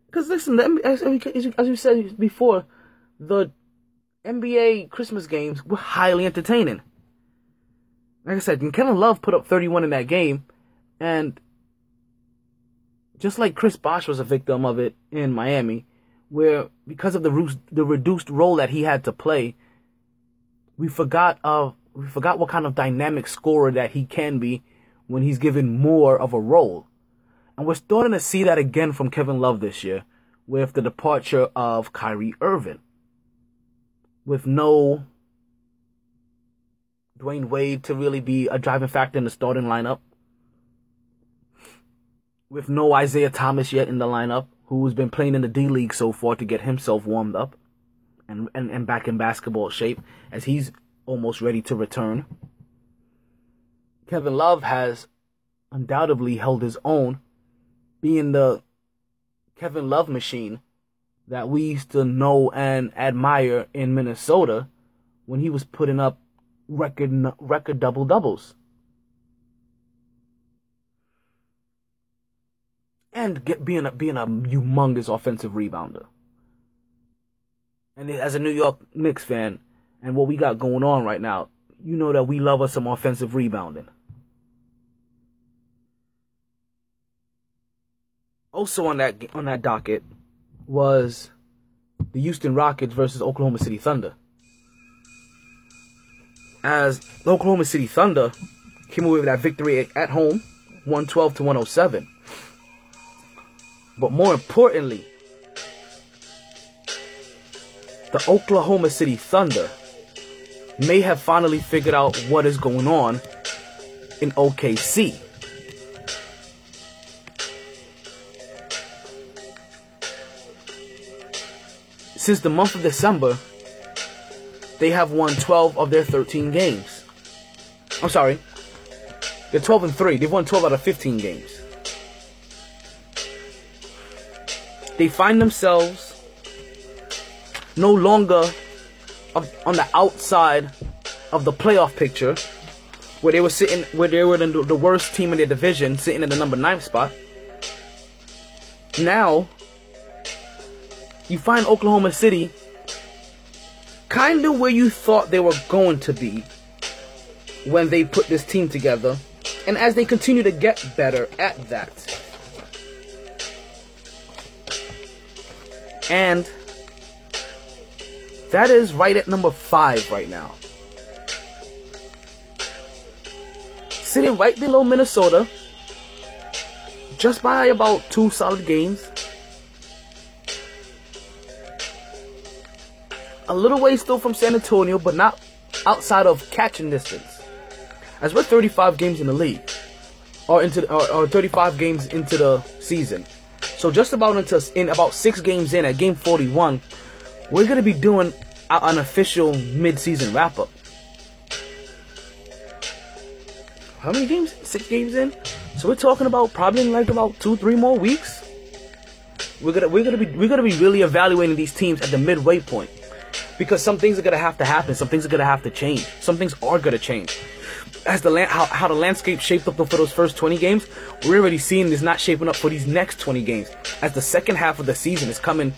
because listen, the, as, as we said before, the NBA Christmas games were highly entertaining. Like I said, Kevin Love put up 31 in that game, and just like Chris Bosh was a victim of it in Miami, where because of the the reduced role that he had to play, we forgot of we forgot what kind of dynamic scorer that he can be when he's given more of a role. And we're starting to see that again from Kevin Love this year with the departure of Kyrie Irving. With no Dwyane Wade to really be a driving factor in the starting lineup. With no Isaiah Thomas yet in the lineup, who's been playing in the D League so far to get himself warmed up and, and, and back in basketball shape as he's almost ready to return. Kevin Love has undoubtedly held his own, being the Kevin Love machine that we used to know and admire in Minnesota when he was putting up record record double doubles. And get, being a, being a humongous offensive rebounder. And as a New York Knicks fan, and what we got going on right now, you know that we love us some offensive rebounding. Also on that on that docket was the Houston Rockets versus Oklahoma City Thunder. As the Oklahoma City Thunder came away with that victory at home, 112 to 107. But more importantly, the Oklahoma City Thunder may have finally figured out what is going on in OKC. Since the month of December, they have won 12 of their 13 games. I'm sorry. They're 12 and 3. They've won 12 out of 15 games. They find themselves no longer on the outside of the playoff picture, where they were sitting, where they were the, the worst team in their division, sitting in the number nine spot. Now, you find Oklahoma City kind of where you thought they were going to be when they put this team together, and as they continue to get better at that. And that is right at number five right now. Sitting right below Minnesota, just by about two solid games. A little way still from San Antonio, but not outside of catching distance. As we're 35 games in the league, or into or, or 35 games into the season. So just about into in about six games in at game 41, we're gonna be doing an official mid-season wrap up. How many games? Six games in. So we're talking about probably in like about two, three more weeks. We're gonna we're gonna be we're gonna be really evaluating these teams at the midway point because some things are gonna have to happen. Some things are gonna have to change. Some things are gonna change. As the land, how, how the landscape shaped up for those first 20 games, we're already seeing this not shaping up for these next 20 games. As the second half of the season is coming,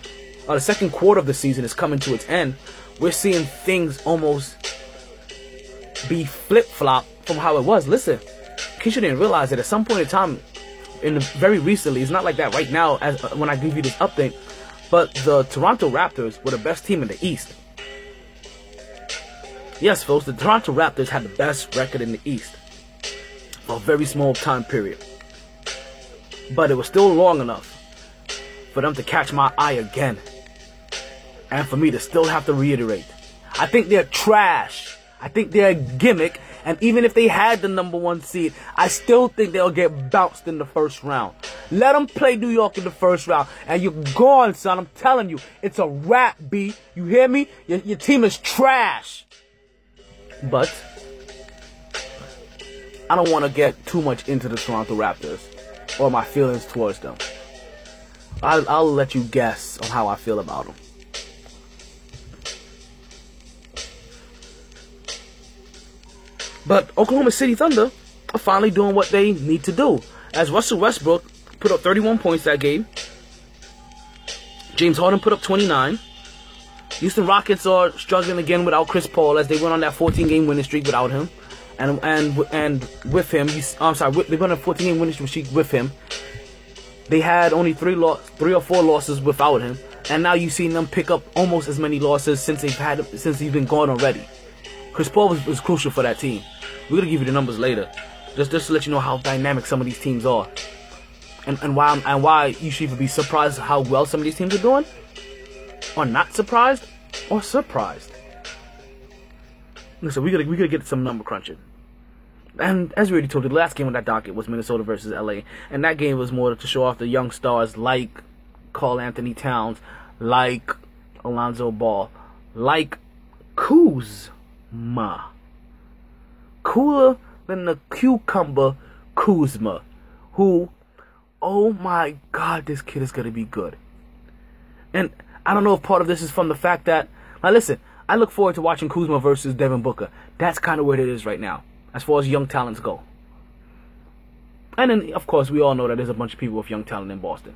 or the second quarter of the season is coming to its end, we're seeing things almost be flip flop from how it was. Listen, in case you didn't realize that at some point in time, in the, very recently, it's not like that right now. As uh, when I give you this update, but the Toronto Raptors were the best team in the East. Yes, folks, the Toronto Raptors had the best record in the East for a very small time period, but it was still long enough for them to catch my eye again, and for me to still have to reiterate. I think they're trash. I think they're a gimmick. And even if they had the number one seed, I still think they'll get bounced in the first round. Let them play New York in the first round. And you're gone, son. I'm telling you. It's a wrap, B. You hear me? Your, your team is trash. But I don't want to get too much into the Toronto Raptors or my feelings towards them. I'll, I'll let you guess on how I feel about them. But Oklahoma City Thunder are finally doing what they need to do. As Russell Westbrook put up 31 points that game, James Harden put up 29. Houston Rockets are struggling again without Chris Paul as they went on that 14 game winning streak without him. And and and with him, I'm sorry, they went on a 14 game winning streak with him. They had only three loss, three or four losses without him, and now you've seen them pick up almost as many losses since they've had since he's been gone already. Chris Paul was, was crucial for that team. We're gonna give you the numbers later, just just to let you know how dynamic some of these teams are, and and why and why you should even be surprised how well some of these teams are doing, or not surprised, or surprised. Listen, we gotta we gotta get some number crunching. And as we already told you, the last game on that docket was Minnesota versus LA, and that game was more to show off the young stars like Karl Anthony Towns, like Alonzo Ball, like Kuzma. Cooler than the cucumber Kuzma, who, oh my god, this kid is gonna be good. And I don't know if part of this is from the fact that, now listen, I look forward to watching Kuzma versus Devin Booker. That's kind of where it is right now, as far as young talents go. And then, of course, we all know that there's a bunch of people with young talent in Boston.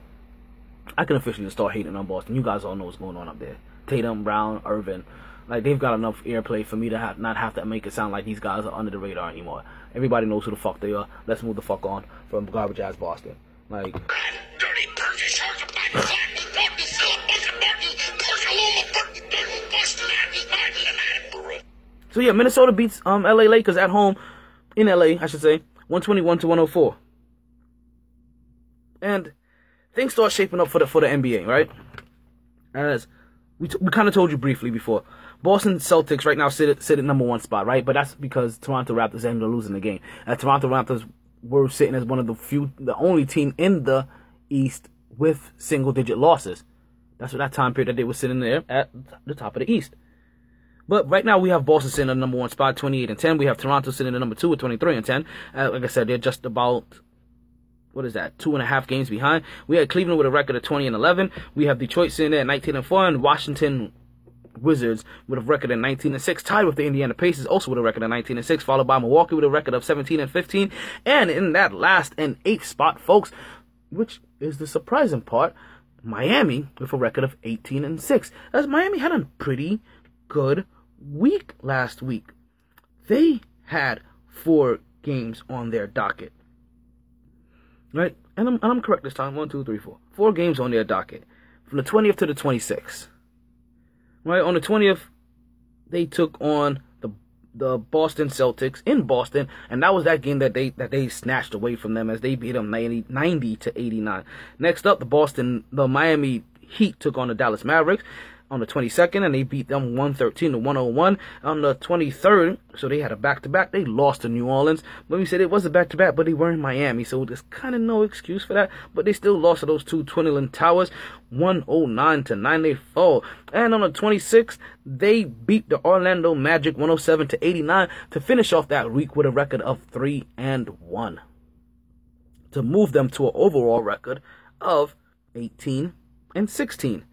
I can officially start hating on Boston. You guys all know what's going on up there. Tatum, Brown, Irving. Like, they've got enough airplay for me to not have to make it sound like these guys are under the radar anymore. Everybody knows who the fuck they are. Let's move the fuck on from garbage ass Boston. Like, Dirty So yeah, Minnesota beats um LA Lakers at home in LA, I should say, 121 to 104. And things start shaping up for the for the NBA, right? As we t- we kind of told you briefly before, Boston Celtics right now sit at, sit at number one spot, right? But that's because Toronto Raptors ended up losing the game. And Toronto Raptors were sitting as one of the few, the only team in the East with single digit losses. That's what that time period that they were sitting there at the top of the East. But right now we have Boston sitting at number one spot, 28 and 10. We have Toronto sitting at number two with 23 and 10. Uh, like I said, they're just about, what is that, two and a half games behind. We have Cleveland with a record of 20 and 11. We have Detroit sitting there at 19 and 4 and Washington Wizards with a record of 19 and 6, tied with the Indiana Pacers, also with a record of 19 and 6, followed by Milwaukee with a record of 17 and 15. And in that last and eighth spot, folks, which is the surprising part, Miami with a record of 18 and 6. As Miami had a pretty good week last week. They had four games on their docket. Right? And I'm, and I'm correct this time. One, two, three, four. Four games on their docket. From the 20th to the 26th. Right? On the 20th, they took on the the Boston Celtics in Boston, and that was that game that they that they snatched away from them as they beat them 90, 90 to 89. Next up, the Boston, the Miami Heat took on the Dallas Mavericks. On the 22nd, and they beat them 113 to 101 on the 23rd. So they had a back to back. They lost to New Orleans, but we said it was a back to back, but they were in Miami, so there's kind of no excuse for that. But they still lost to those two Twinland Towers, 109 to 94. And on the 26th, they beat the Orlando Magic 107 to 89 to finish off that week with a record of 3 and 1 to move them to an overall record of 18 and 16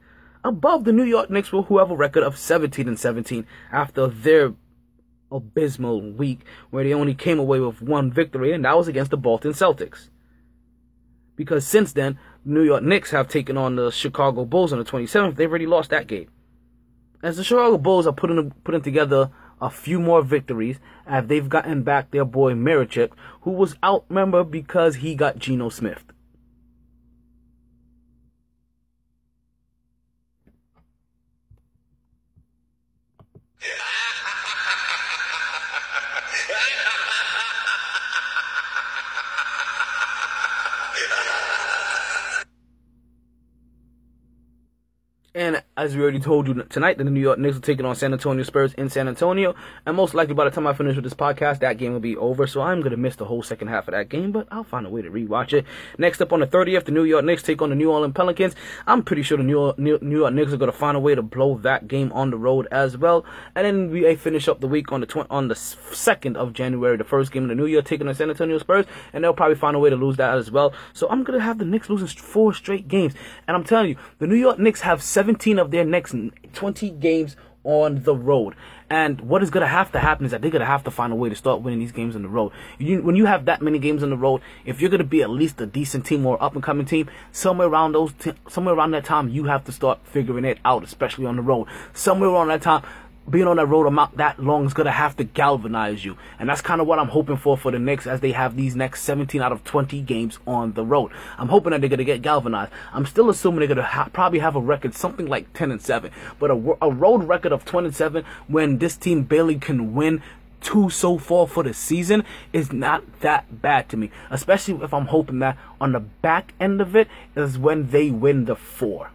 above the New York Knicks, who have a record of 17 and 17 after their abysmal week, where they only came away with one victory, and that was against the Boston Celtics. Because since then, New York Knicks have taken on the Chicago Bulls on the 27th. They've already lost that game. As the Chicago Bulls are putting putting together a few more victories, as they've gotten back their boy Mirotic, who was out, remember, because he got Geno Smith. As we already told you tonight, the New York Knicks are taking on San Antonio Spurs in San Antonio. And most likely by the time I finish with this podcast, that game will be over. So I'm to miss the whole second half of that game, but I'll find a way to rewatch it. Next up on the 30th, the New York Knicks take on the New Orleans Pelicans. I'm pretty sure the New York, New, York Knicks are to find a way to blow that game on the road as well. And then we finish up the week on the tw- on the 2nd of January, the first game of the New Year, taking on San Antonio Spurs. And they'll probably find a way to lose that as well. So I'm to have the Knicks losing four straight games. And I'm telling you, the New York Knicks have 17 of their next 20 games on the road. And what is going to have to happen is that they're going to have to find a way to start winning these games on the road. You, when you have that many games on the road, if you're going to be at least a decent team or up and coming team, somewhere around those, t- somewhere around that time, you have to start figuring it out, especially on the road. Somewhere around that time, being on that road amount that long is gonna have to galvanize you, and that's kind of what I'm hoping for for the Knicks as they have these next 17 out of 20 games on the road. I'm hoping that they're gonna get galvanized. I'm still assuming they're gonna ha- probably have a record something like 10 and 7, but a, a road record of 20 and 7 when this team barely can win two so far for the season is not that bad to me, especially if I'm hoping that on the back end of it is when they win the four.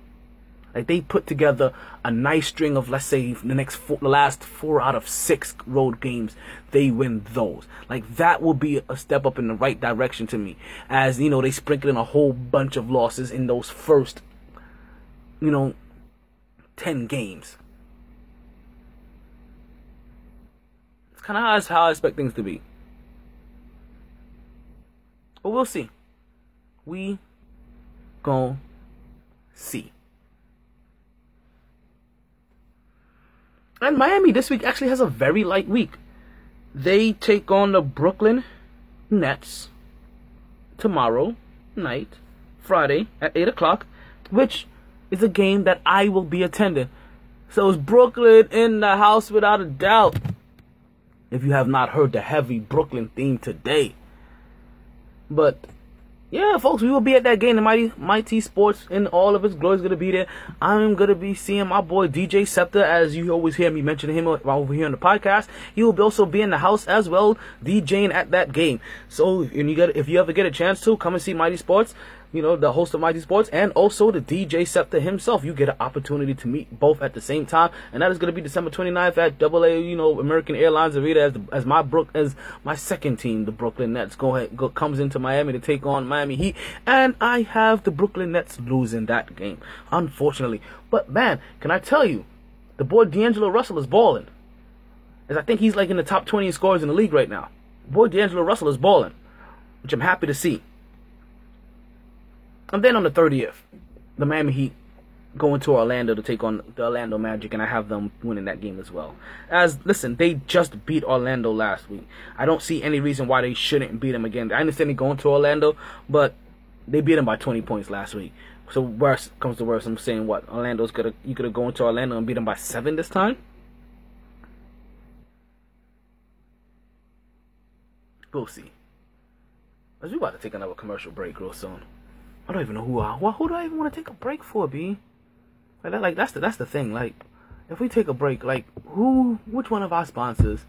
Like they put together a nice string of, let's say, the next four, the last four out of six road games, they win those. Like that will be a step up in the right direction to me. As you know, they sprinkle in a whole bunch of losses in those first, you know, ten games. It's kind of how I expect things to be. But we'll see. We gon' see. And Miami this week actually has a very light week. They take on the Brooklyn Nets tomorrow night, Friday at 8 o'clock, which is a game that I will be attending. So it's Brooklyn in the house without a doubt. If you have not heard the heavy Brooklyn theme today. But yeah, folks, we will be at that game. The Mighty Mighty Sports in all of its glory is gonna be there. I'm gonna be seeing my boy DJ Scepter, as you always hear me mention him over here on the podcast. He will also be in the house as well, DJing at that game. So, if you get if you ever get a chance to come and see Mighty Sports, you know, the host of Mighty Sports, and also the DJ Scepter himself. You get an opportunity to meet both at the same time, and that is going to be December 29th at AA, you know, American Airlines Arena as, as my Brook as my second team, the Brooklyn Nets, go ahead go, comes into Miami to take on Miami Heat, and I have the Brooklyn Nets losing that game, unfortunately. But man, can I tell you, the boy D'Angelo Russell is balling. As I think he's like in the top 20 scores in the league right now. Boy D'Angelo Russell is balling, which I'm happy to see. And then on the 30th, the Miami Heat going to Orlando to take on the Orlando Magic, and I have them winning that game as well. As listen, they just beat Orlando last week. I don't see any reason why they shouldn't beat them again. I understand they're going to Orlando, but they beat them by 20 points last week. So worst comes to worst, I'm saying what Orlando's gonna you could have gone to Orlando and beat them by seven this time. We'll see. As we about to take another commercial break real soon. I don't even know who I who, who do I even want to take a break for, B? Like that, like that's the that's the thing. Like, if we take a break, like who, which one of our sponsors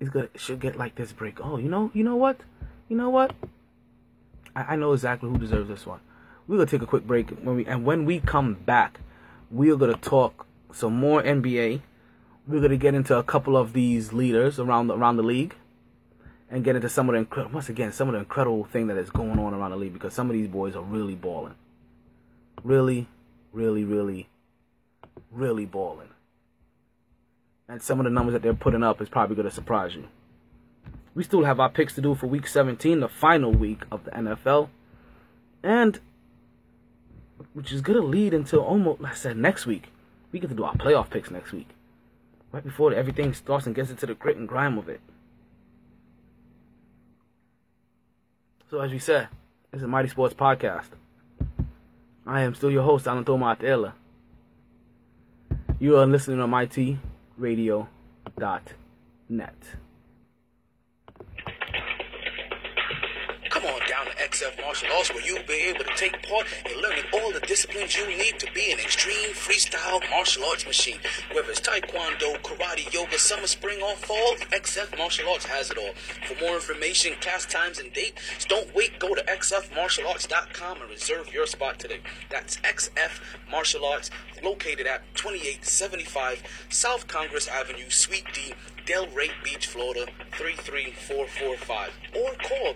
is gonna should get like this break? Oh, you know, you know what, you know what? I, I know exactly who deserves this one. We're gonna take a quick break when we and when we come back, we are to talk some more NBA. We're to get into a couple of these leaders around around the league and get into some of the incredible, once again, some of the incredible thing that is going on around the league because some of these boys are really balling. Really, really, really, really balling. And some of the numbers that they're putting up is probably going to surprise you. We still have our picks to do for week 17, the final week of the NFL. And which is going to lead until almost, like I said, next week. We get to do our playoff picks next week. Right before everything starts and gets into the grit and grime of it. So as we said, this is Mighty Sports Podcast. I am still your host, Alan Toma. You are listening on mytradio.net. XF Martial Arts where you'll be able to take part in learning all the disciplines you need to be an extreme freestyle martial arts machine. Whether it's Taekwondo, Karate, Yoga, summer, spring, or fall, XF Martial Arts has it all. For more information, class times, and dates, don't wait. Go to xfmartialarts.com and reserve your spot today. That's XF Martial Arts, located at 2875 South Congress Avenue, Suite D, Delray Beach, Florida 33445 or call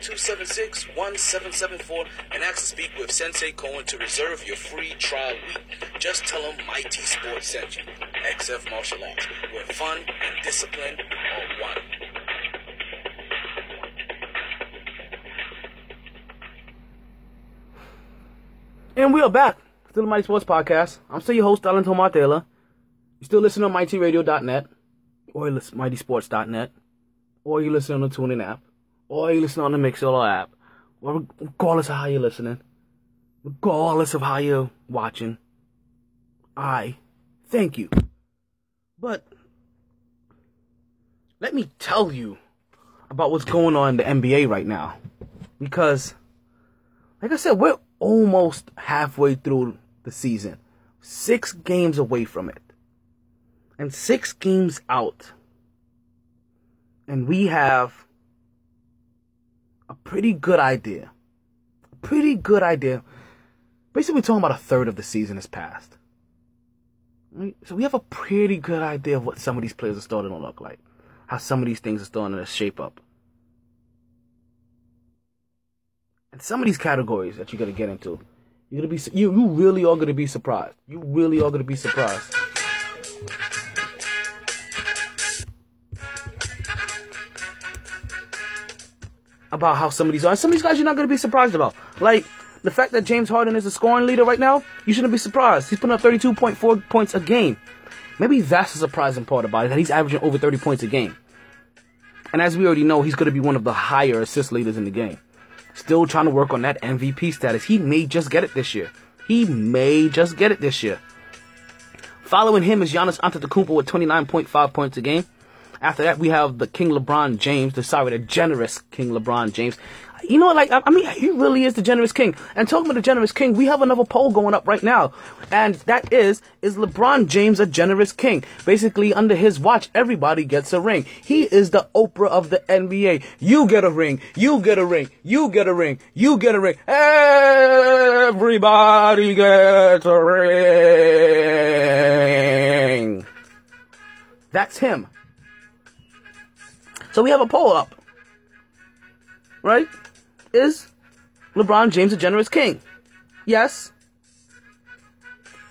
561-276-1774 and ask to speak with Sensei Cohen to reserve your free trial week. Just tell him Mighty Sports sent you. XF Martial Arts, where fun and discipline are one. And we are back. Still the Mighty Sports Podcast. I'm still your host, Alan Tomatela. You still listen on mytradio.net or mytsports.net or you listen on the TuneIn app or you listen on the Mixlr app or regardless of how you're listening, regardless of how you're watching, I thank you. But let me tell you about what's going on in the NBA right now. Because, like I said, we're almost halfway through the season, six games away from it, and six games out. And we have a pretty good idea. A pretty good idea. Basically, talking about a third of the season has passed. So we have a pretty good idea of what some of these players are starting to look like. How some of these things are starting to shape up. And some of these categories that you're gonna get into, you're gonna be you you really are gonna be surprised. You really are gonna be surprised. About how some of these are. And some of these guys you're not gonna be surprised about. Like the fact that James Harden is a scoring leader right now, you shouldn't be surprised. He's putting up 32.4 points a game. Maybe that's the surprising part about it, that he's averaging over 30 points a game. And as we already know, he's going to be one of the higher assist leaders in the game. Still trying to work on that MVP status. He may just get it this year. He may just get it this year. Following him is Giannis Antetokounmpo with 29.5 points a game. After that, we have the King LeBron James, the sorry, the generous King LeBron James. You know, like I I mean, he really is the generous king. And talking about the generous king, we have another poll going up right now, and that is: Is LeBron James a generous king? Basically, under his watch, everybody gets a ring. He is the Oprah of the NBA. You get a ring. You get a ring. You get a ring. You get a ring. Everybody gets a ring. That's him. So we have a poll up. Right? Is LeBron James a generous king? Yes.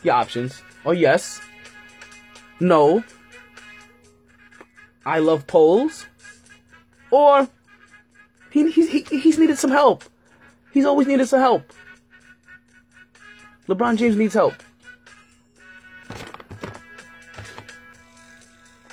Your options are yes, no, I love polls, or he, he, he, he's needed some help. He's always needed some help. LeBron James needs help.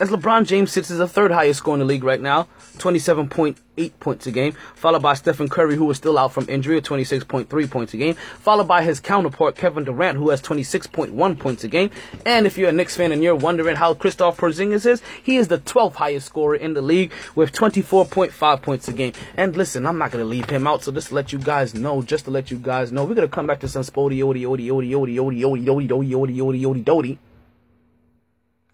As LeBron James sits as the third highest scorer in the league right now, 27.8 points a game, followed by Stephen Curry, who is still out from injury at 26.3 points a game, followed by his counterpart Kevin Durant, who has 26.1 points a game. And if you're a Knicks fan and you're wondering how Kristaps Porzingis is, he is the 12th highest scorer in the league with 24.5 points a game. And listen, I'm not gonna leave him out, so just to let you guys know, just to let you guys know, we're gonna come back to some spody odi odi odi odi odi odi odi odi odi odi odi odi.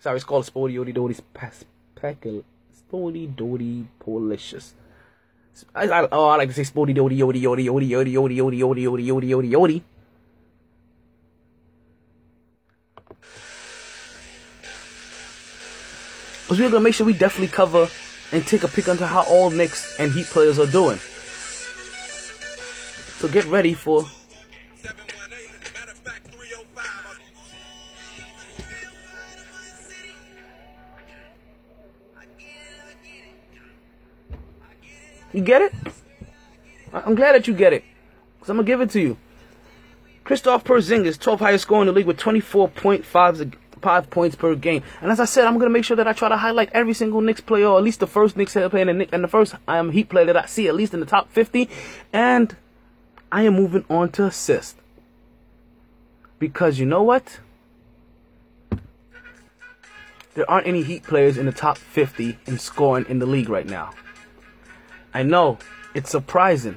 So it's called Sporiodidori Speckle. Sporidori Policious. I, I, oh, I like to say Sporty Dody Yodi Yodi Yodi Yodi Yodi Yodi Yodi Yodi Yodi Yodi Yodi. Because we're going to make sure we definitely cover and take a peek into how all Knicks and Heat players are doing. So get ready for You get it? I'm glad that you get it. Because I'm going to give it to you. Kristaps Porzingis, 12th highest scorer in the league with 24.5 five points per game. And as I said, I'm going to make sure that I try to highlight every single Knicks player, or at least the first Knicks player and the, and the first um, Heat player that I see, at least in the top 50. And I am moving on to assist. Because you know what? There aren't any Heat players in the top 50 in scoring in the league right now. I know it's surprising.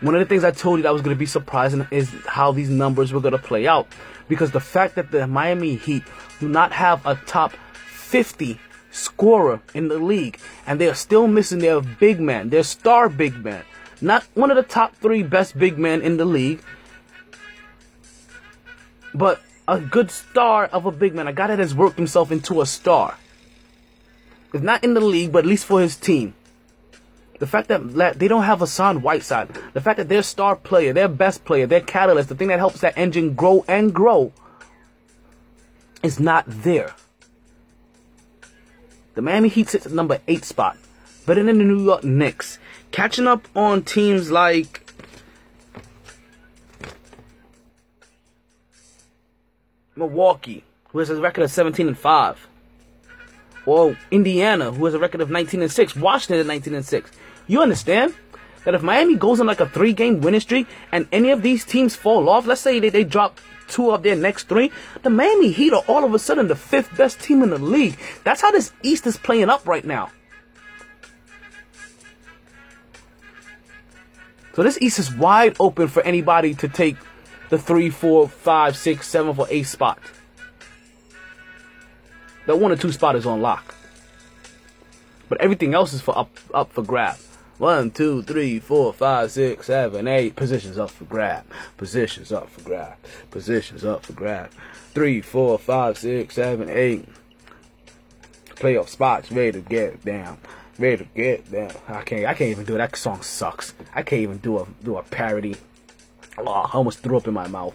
One of the things I told you that was going to be surprising is how these numbers were going to play out. Because the fact that the Miami Heat do not have a top 50 scorer in the league, and they are still missing their big man, their star big man. Not one of the top three best big men in the league, but a good star of a big man, a guy that has worked himself into a star. If not in the league, but at least for his team. The fact that they don't have Hassan Whiteside, the fact that their star player, their best player, their catalyst, the thing that helps that engine grow and grow, is not there. The Miami Heat sits at number eight spot, better than the New York Knicks, catching up on teams like Milwaukee, who has a record of 17 and 5. Or Indiana, who has a record of 19 and 6. Washington at 19 and 6. You understand that if Miami goes on like a three game winning streak and any of these teams fall off, let's say they, they drop two of their next three, the Miami Heat are all of a sudden the fifth best team in the league. That's how this East is playing up right now. So this East is wide open for anybody to take the three, four, five, six, seven, or eight spot. The one or two spot is on lock. But everything else is for up up for grab. One, two, three, four, five, six, seven, eight. Positions up for grab. Positions up for grab. Positions up for grab. Three, four, five, six, seven, eight. Playoff spots ready to get down. Ready to get down. I can't I can't even do it. That song sucks. I can't even do a do a parody. Oh, I almost threw up in my mouth.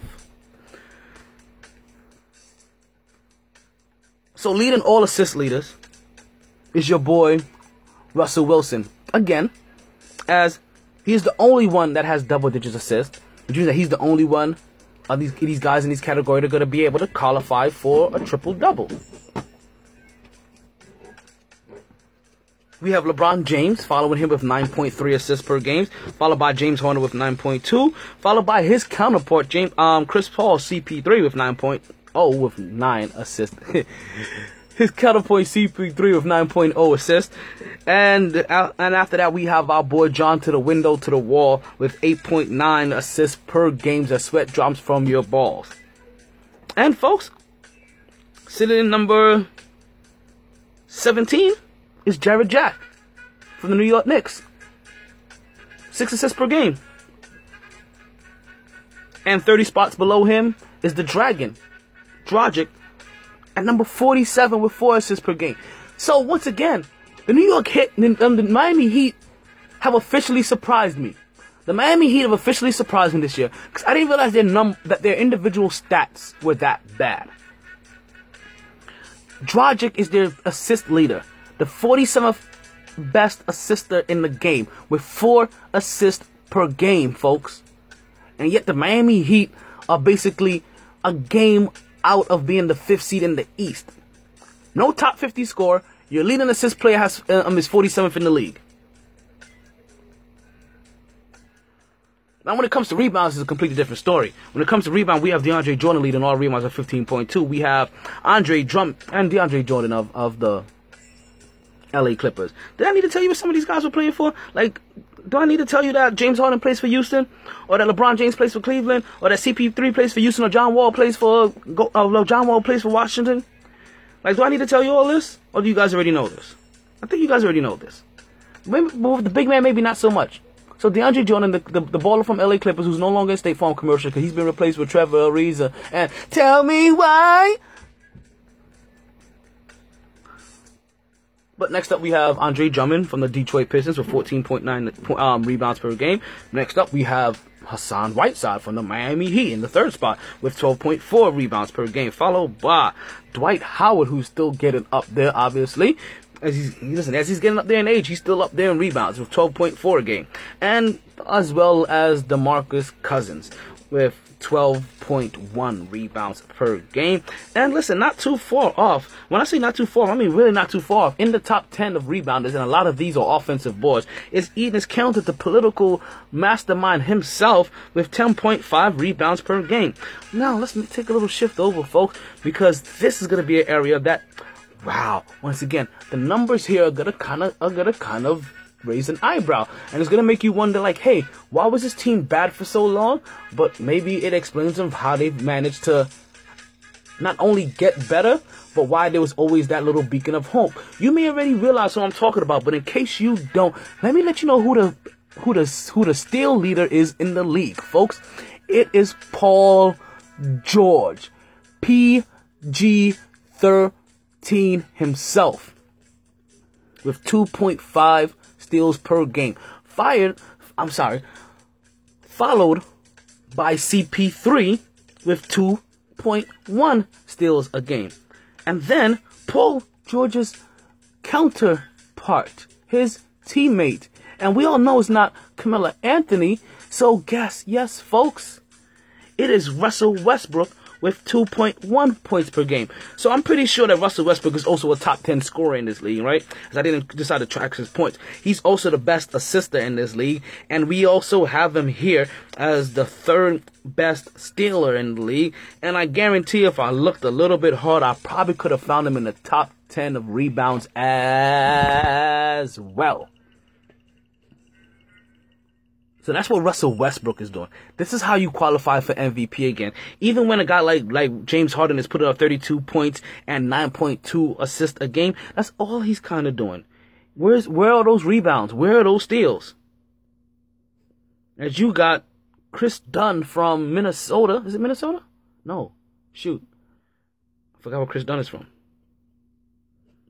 So leading all assist leaders is your boy Russell Wilson. Again, as he's the only one that has double digits assists, which means that he's the only one of these these guys in these category that are going to be able to qualify for a triple double. We have LeBron James following him with 9.3 assists per game, followed by James Harden with 9.2, followed by his counterpart James um Chris Paul CP3 with 9.0 with 9 assists. his counterpoint CP3 with 9.0 assists. And uh, and after that, we have our boy John to the window to the wall with 8.9 assists per game as sweat drops from your balls. And folks, sitting in number 17 is Jarrett Jack from the New York Knicks. Six assists per game. And 30 spots below him is the Dragon, Dragic, at number 47 with four assists per game. So once again, the New York Hit, um, the Miami Heat have officially surprised me. The Miami Heat have officially surprised me this year because I didn't realize their num that their individual stats were that bad. Dragic is their assist leader, the 47th best assister in the game with four assists per game, folks. And yet the Miami Heat are basically a game out of being the fifth seed in the East. No top 50 score. Your leading assist player has uh, um, is 47th in the league. Now, when it comes to rebounds, it's a completely different story. When it comes to rebound, we have DeAndre Jordan leading all rebounds at 15.2. We have Andre Drum and DeAndre Jordan of, of the LA Clippers. Did I need to tell you what some of these guys were playing for? Like, do I need to tell you that James Harden plays for Houston, or that LeBron James plays for Cleveland, or that CP3 plays for Houston, or John Wall plays for uh, John Wall plays for Washington? Like, do I need to tell you all this, or do you guys already know this? I think you guys already know this. Maybe, the big man, maybe not so much. So DeAndre Jordan, the, the, the baller from LA Clippers, who's no longer in State Farm commercial because he's been replaced with Trevor Ariza, and tell me why. But next up, we have Andre Drummond from the Detroit Pistons with 14.9 um, rebounds per game. Next up, we have Hassan Whiteside from the Miami Heat in the third spot with 12.4 rebounds per game, followed by Dwight Howard, who's still getting up there, obviously. As he's listen, as he's getting up there in age, he's still up there in rebounds with 12.4 a game, and as well as DeMarcus Cousins with 12.1 rebounds per game. And listen, not too far off. When I say not too far, I mean really not too far off. In the top 10 of rebounders, and a lot of these are offensive boards, is Enes Kanter the political mastermind himself with 10.5 rebounds per game. Now, let's take a little shift over, folks, because this is going to be an area that, wow, once again, the numbers here are going to kind of, are going to kind of raise an eyebrow and it's gonna make you wonder like hey why was this team bad for so long? But maybe it explains them how they've managed to not only get better but why there was always that little beacon of hope. You may already realize what i'm talking about but in case you don't let me let you know who the who the who the steal leader is in the league folks. It is paul george pg 13 himself with 2.5 steals per game. Fired, I'm sorry, followed by CP3 with 2.1 steals a game. And then Paul George's counterpart, his teammate. And we all know it's not Carmelo Anthony. So guess, yes, folks, it is Russell Westbrook with 2.1 points per game. So I'm pretty sure that Russell Westbrook is also a top 10 scorer in this league, right? Because I didn't decide to track his points. He's also the best assister in this league, and we also have him here as the third best stealer in the league. And I guarantee if I looked a little bit hard, I probably could have found him in the top 10 of rebounds as well. So that's what Russell Westbrook is doing. This is how you qualify for MVP again. Even when a guy like like James Harden is putting up 32 points and 9.2 assists a game, that's all he's kind of doing. Where's where are those rebounds? Where are those steals? As you got Kris Dunn from Minnesota. Is it Minnesota? No. Shoot. I forgot where Kris Dunn is from.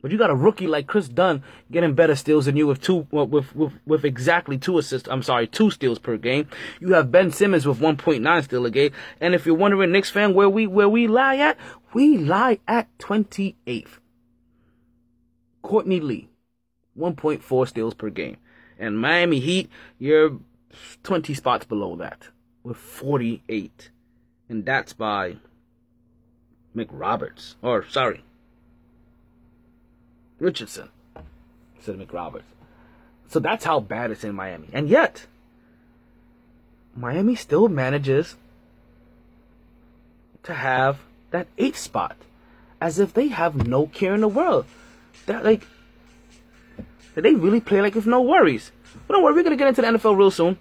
But you got a rookie like Kris Dunn getting better steals than you with two with with with exactly two assists. I'm sorry, two steals per game. You have Ben Simmons with 1.9 steal a game. And if you're wondering, Knicks fan, where we where we lie at, we lie at 28th. Courtney Lee, 1.4 steals per game. And Miami Heat, you're 20 spots below that with 48. And that's by McRoberts. Or sorry, Richardson of McRoberts. So that's how bad it's in Miami. And yet, Miami still manages to have that eighth spot as if they have no care in the world. That like that they really play like with no worries. But don't worry, we're gonna get into the NFL real soon.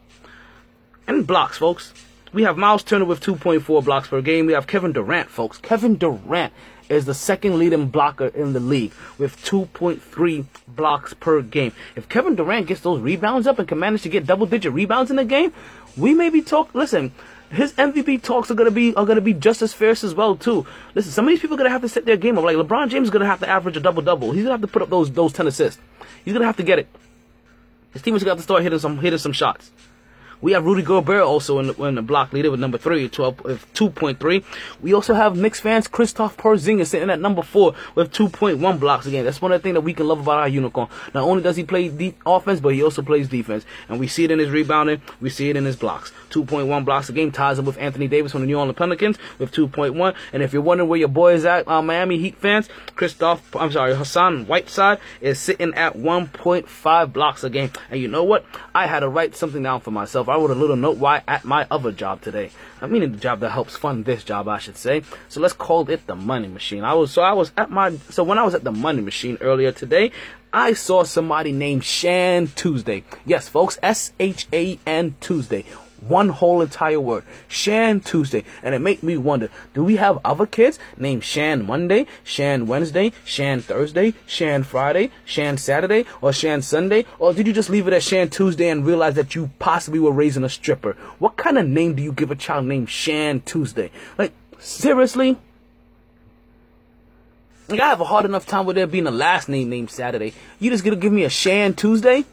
And blocks, folks. We have Myles Turner with 2.4 blocks per game. We have Kevin Durant, folks. Kevin Durant is the second leading blocker in the league with 2.3 blocks per game. If Kevin Durant gets those rebounds up and can manage to get double digit rebounds in the game, we may be talk. Listen, his MVP talks are gonna be are gonna be just as fierce as well too. Listen, some of these people are gonna have to set their game up. Like LeBron James is gonna have to average a double double. He's gonna have to put up those those ten assists. He's gonna have to get it. His team is gonna have to start hitting some hitting some shots. We have Rudy Gobert also in the, in the block leader with number three, 12, with 2.3. We also have Knicks fans Kristaps Porzingis sitting at number four with 2.1 blocks a game. That's one of the things that we can love about our unicorn. Not only does he play deep offense, but he also plays defense. And we see it in his rebounding. We see it in his blocks. 2.1 blocks a game ties him with Anthony Davis from the New Orleans Pelicans with 2.1. And if you're wondering where your boy is at, uh, Miami Heat fans, Kristaps, I'm sorry, Hassan Whiteside is sitting at 1.5 blocks a game. And you know what? I had to write something down for myself. I wrote a little note why at my other job today. I mean the job that helps fund this job, I should say. So let's call it the money machine. I was so I was at my so when I was at the money machine earlier today, I saw somebody named Shan Tuesday. Yes, folks, S H A N Tuesday. One whole entire word. Shan Tuesday. And it made me wonder, do we have other kids named Shan Monday, Shan Wednesday, Shan Thursday, Shan Friday, Shan Saturday, or Shan Sunday? Or did you just leave it at Shan Tuesday and realize that you possibly were raising a stripper? What kind of name do you give a child named Shan Tuesday? Like, seriously? Like I have a hard enough time with there being a last name named Saturday. You just gonna give me a Shan Tuesday?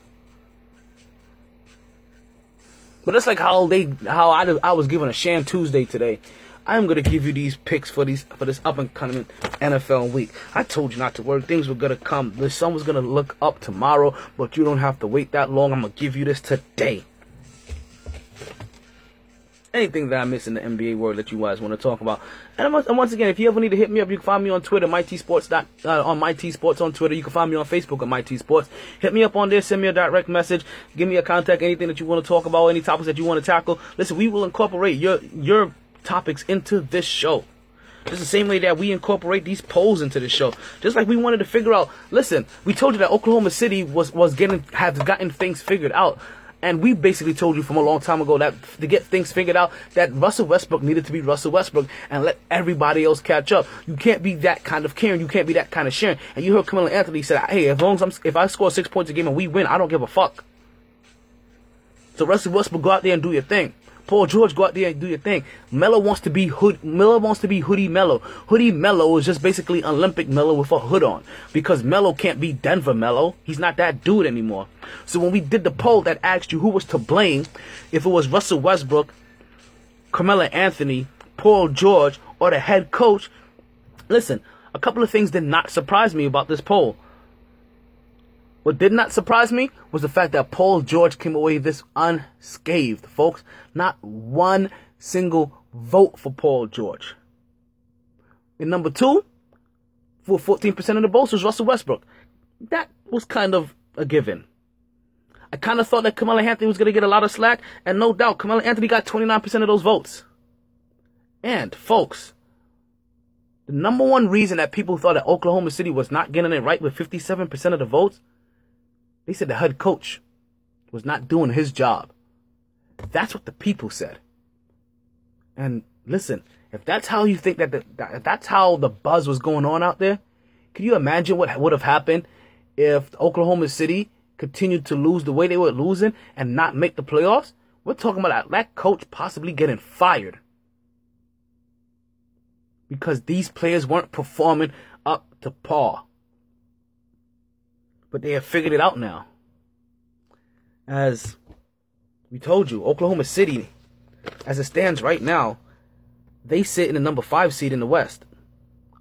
But that's like how they how I I was given a Shan Tuesday today. I'm gonna give you these picks for these for this up and coming NFL week. I told you not to worry. Things were gonna come. The sun was gonna look up tomorrow, but you don't have to wait that long. I'm gonna give you this today. Anything that I miss in the NBA world that you guys want to talk about. And once, and once again, if you ever need to hit me up, you can find me on Twitter, MyTSports. Uh, on MyTSports on Twitter. You can find me on Facebook at MyTSports. Hit me up on there. Send me a direct message. Give me a contact. Anything that you want to talk about. Any topics that you want to tackle. Listen, we will incorporate your your topics into this show. Just the same way that we incorporate these polls into the show. Just like we wanted to figure out. Listen, we told you that Oklahoma City was was getting have gotten things figured out. And we basically told you from a long time ago that to get things figured out, that Russell Westbrook needed to be Russell Westbrook and let everybody else catch up. You can't be that kind of caring. You can't be that kind of sharing. And you heard Carmelo Anthony said, "Hey, as long as I'm, if I score six points a game and we win, I don't give a fuck." So Russell Westbrook, go out there and do your thing. Paul George, go out there and do your thing. Melo wants to be hood. Melo wants to be hoodie Melo. Hoodie Melo is just basically Olympic Melo with a hood on because Melo can't be Denver Melo. He's not that dude anymore. So when we did the poll that asked you who was to blame, if it was Russell Westbrook, Carmelo Anthony, Paul George, or the head coach, listen, a couple of things did not surprise me about this poll. What did not surprise me was the fact that Paul George came away this unscathed, folks. Not one single vote for Paul George. And number two, for 14% of the votes was Russell Westbrook. That was kind of a given. I kind of thought that Carmelo Anthony was going to get a lot of slack, and no doubt, Carmelo Anthony got 29% of those votes. And, folks, the number one reason that people thought that Oklahoma City was not getting it right with 57% of the votes they said the head coach was not doing his job. That's what the people said. And listen, if that's how you think that, the, that that's how the buzz was going on out there, can you imagine what would have happened if Oklahoma City continued to lose the way they were losing and not make the playoffs? We're talking about that, that coach possibly getting fired because these players weren't performing up to par. But they have figured it out now. As we told you, Oklahoma City, as it stands right now, they sit in the number five seed in the West.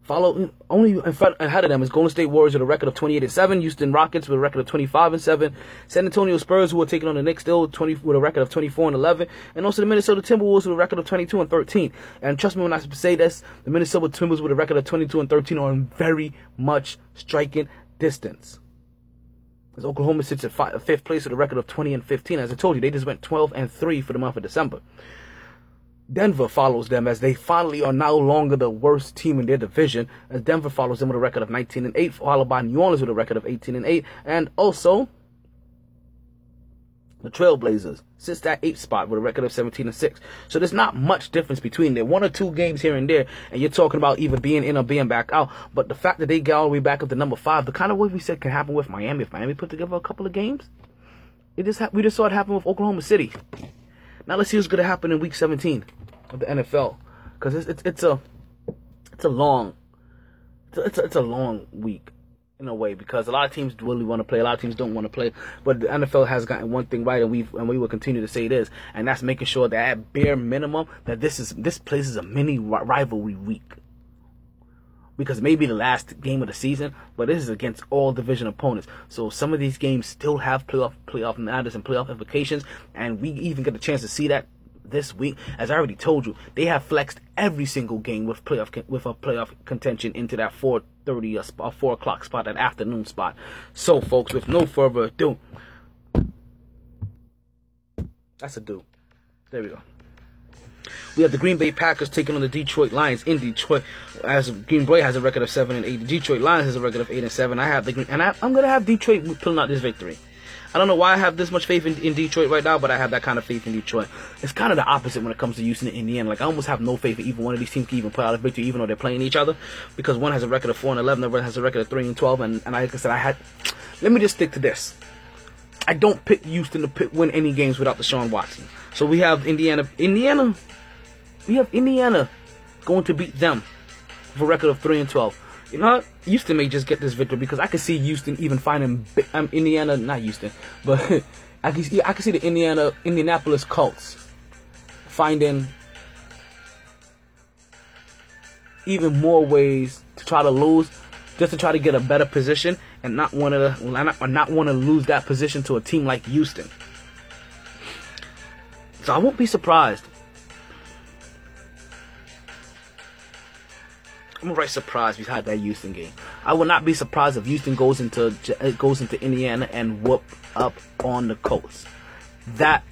Follow only in front ahead of them is Golden State Warriors with a record of 28 and 7, Houston Rockets with a record of 25 and 7, San Antonio Spurs who are taking on the Knicks still 20 with a record of 24 and 11, and also the Minnesota Timberwolves with a record of 22 and 13. And trust me when I say this, the Minnesota Timberwolves with a record of 22 and 13 are in very much striking distance. As Oklahoma sits at five, fifth place with a record of 20 and 15. As I told you, they just went 12 and 3 for the month of December. Denver follows them as they finally are no longer the worst team in their division. As Denver follows them with a record of 19 and 8, followed by New Orleans with a record of 18 and 8, and also the Trailblazers sits that eighth spot with a record of 17 and 6. So there's not much difference between there. One or two games here and there, and you're talking about either being in or being back out. But the fact that they get all the way back up to number five, the kind of way we said can happen with Miami, if Miami put together a couple of games, it just ha- we just saw it happen with Oklahoma City. Now let's see what's going to happen in Week 17 of the NFL, because it's, it's it's a it's a long it's a, it's a long week in a way because a lot of teams really want to play, a lot of teams don't want to play. But the NFL has gotten one thing right, and we and we will continue to say this, and that's making sure that at bare minimum that this is this place is a mini rivalry week. Because maybe the last game of the season, but this is against all division opponents. So some of these games still have playoff playoff matters and playoff implications, and we even get a chance to see that this week. As I already told you, they have flexed every single game with playoff with a playoff contention into that four thirty a, a four o'clock spot, an afternoon spot. So, folks, with no further ado, that's a do. There we go. We have the Green Bay Packers taking on the Detroit Lions in Detroit. As Green Bay has a record of seven and eight, the Detroit Lions has a record of eight and seven. I have the Green, and I, I'm gonna have Detroit pulling out this victory. I don't know why I have this much faith in, in, Detroit right now, but I have that kind of faith in Detroit. It's kind of the opposite when it comes to Houston and Indiana. Like I almost have no faith in either one of these teams can even put out a victory, even though they're playing each other, because one has a record of four and eleven, the other has a record of three and twelve. And, and like I said, I had. Let me just stick to this. I don't pick Houston to pick, win any games without the Deshaun Watson. So we have Indiana. Indiana. We have Indiana going to beat them with a record of three and twelve. You know. Houston may just get this victory because I could see Houston even finding um, Indiana, not Houston, but I can see I see the Indiana Indianapolis Colts finding even more ways to try to lose, just to try to get a better position and not want to not, not want to lose that position to a team like Houston. So I won't be surprised. I'm right surprised we had that Houston game. I would not be surprised if Houston goes into goes into Indiana and whoop up on the Colts. That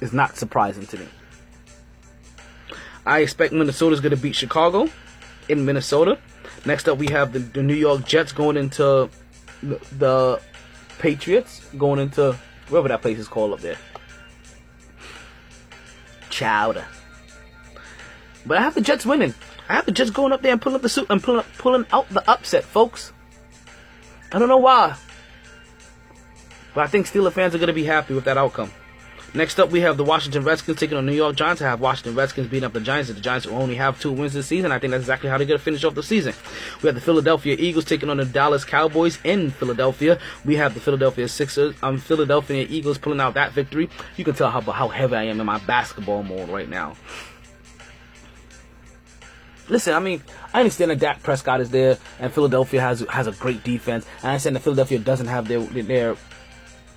is not surprising to me. I expect Minnesota's going to beat Chicago in Minnesota. Next up, we have the, the New York Jets going into the, the Patriots, going into wherever that place is called up there. Chowder. But I have the Jets winning. I have the Jets going up there and pulling up the suit and pulling up, pulling out the upset, folks. I don't know why, but I think Steeler fans are going to be happy with that outcome. Next up, we have the Washington Redskins taking on New York Giants. I have Washington Redskins beating up the Giants. The Giants will only have two wins this season. I think that's exactly how they're going to finish off the season. We have the Philadelphia Eagles taking on the Dallas Cowboys in Philadelphia. We have the Philadelphia Sixers, um, Philadelphia Eagles pulling out that victory. You can tell how how heavy I am in my basketball mode right now. Listen, I mean, I understand that Dak Prescott is there, and Philadelphia has has a great defense. And I understand that Philadelphia doesn't have their their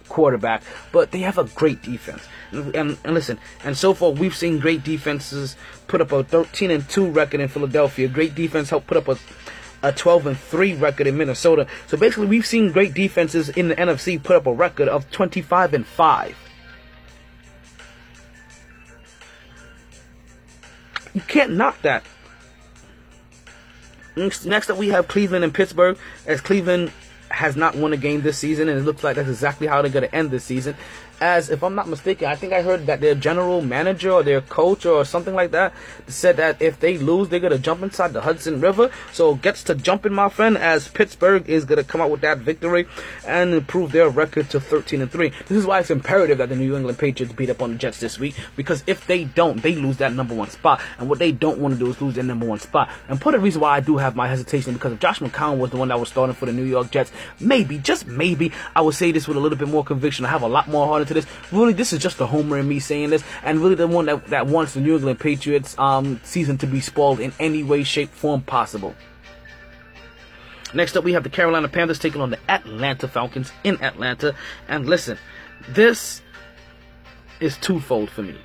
quarterback, but they have a great defense. And, and, and, listen, and so far we've seen great defenses put up a 13 and 2 record in Philadelphia. Great defense helped put up a a 12 and 3 record in Minnesota. So basically, we've seen great defenses in the NFC put up a record of 25 and 5. You can't knock that. Next up, we have Cleveland and Pittsburgh. As Cleveland has not won a game this season, and it looks like that's exactly how they're going to end this season. As if I'm not mistaken, I think I heard that their general manager or their coach or something like that said that if they lose, they're to jump inside the Hudson River. So gets to jumping, my friend, as Pittsburgh is to come out with that victory and improve their record to 13 and 3. This is why it's imperative that the New England Patriots beat up on the Jets this week because if they don't, they lose that number one spot. And what they don't want to do is lose their number one spot. And part of the reason why I do have my hesitation because if Josh McCown was the one that was starting for the New York Jets, maybe, just maybe, I would say this with a little bit more conviction. I have a lot more heart into this. Really, this is just a homer in me saying this, and really the one that, that wants the New England Patriots um, season to be spoiled in any way, shape, form possible. Next up, we have the Carolina Panthers taking on the Atlanta Falcons in Atlanta. And listen, this is twofold for me.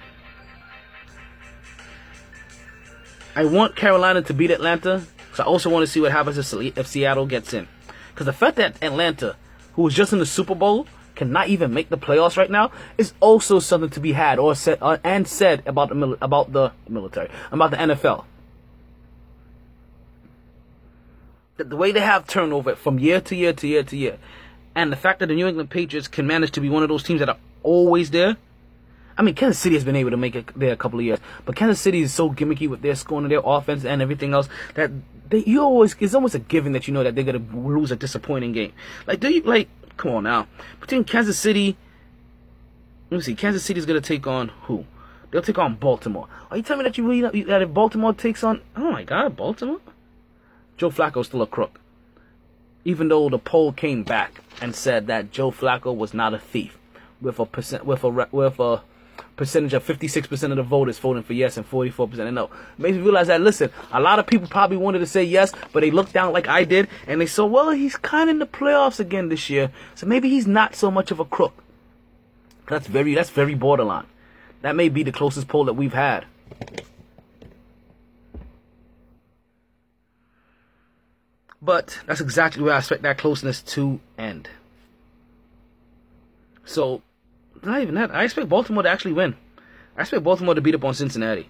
I want Carolina to beat Atlanta, so I also want to see what happens if Seattle gets in. Because the fact that Atlanta, who was just in the Super Bowl, cannot even make the playoffs right now is also something to be had or said uh, and said about the about the military, about the NFL. The, the way they have turnover from year to year to year to year, and the fact that the New England Patriots can manage to be one of those teams that are always there. I mean, Kansas City has been able to make it there a couple of years, but Kansas City is so gimmicky with their scoring and their offense and everything else that they you always it's almost a given that you know that they're gonna lose a disappointing game. Like, do you like? Come on now, between Kansas City, let me see, Kansas City is gonna take on who? They'll take on Baltimore. Are you telling me that you really that if Baltimore takes on? Oh my God, Baltimore! Joe Flacco's still a crook. Even though the poll came back and said that Joe Flacco was not a thief, with a percent with a with a percentage of 56% of the voters voting for yes and 44% no. Makes me realize that, listen, a lot of people probably wanted to say yes, but they looked down like I did, and they saw, well, he's kind of in the playoffs again this year, so maybe he's not so much of a crook. That's very, that's very borderline. That may be the closest poll that we've had. But that's exactly where I expect that closeness to end. So, not even that. I expect Baltimore to actually win. I expect Baltimore to beat up on Cincinnati.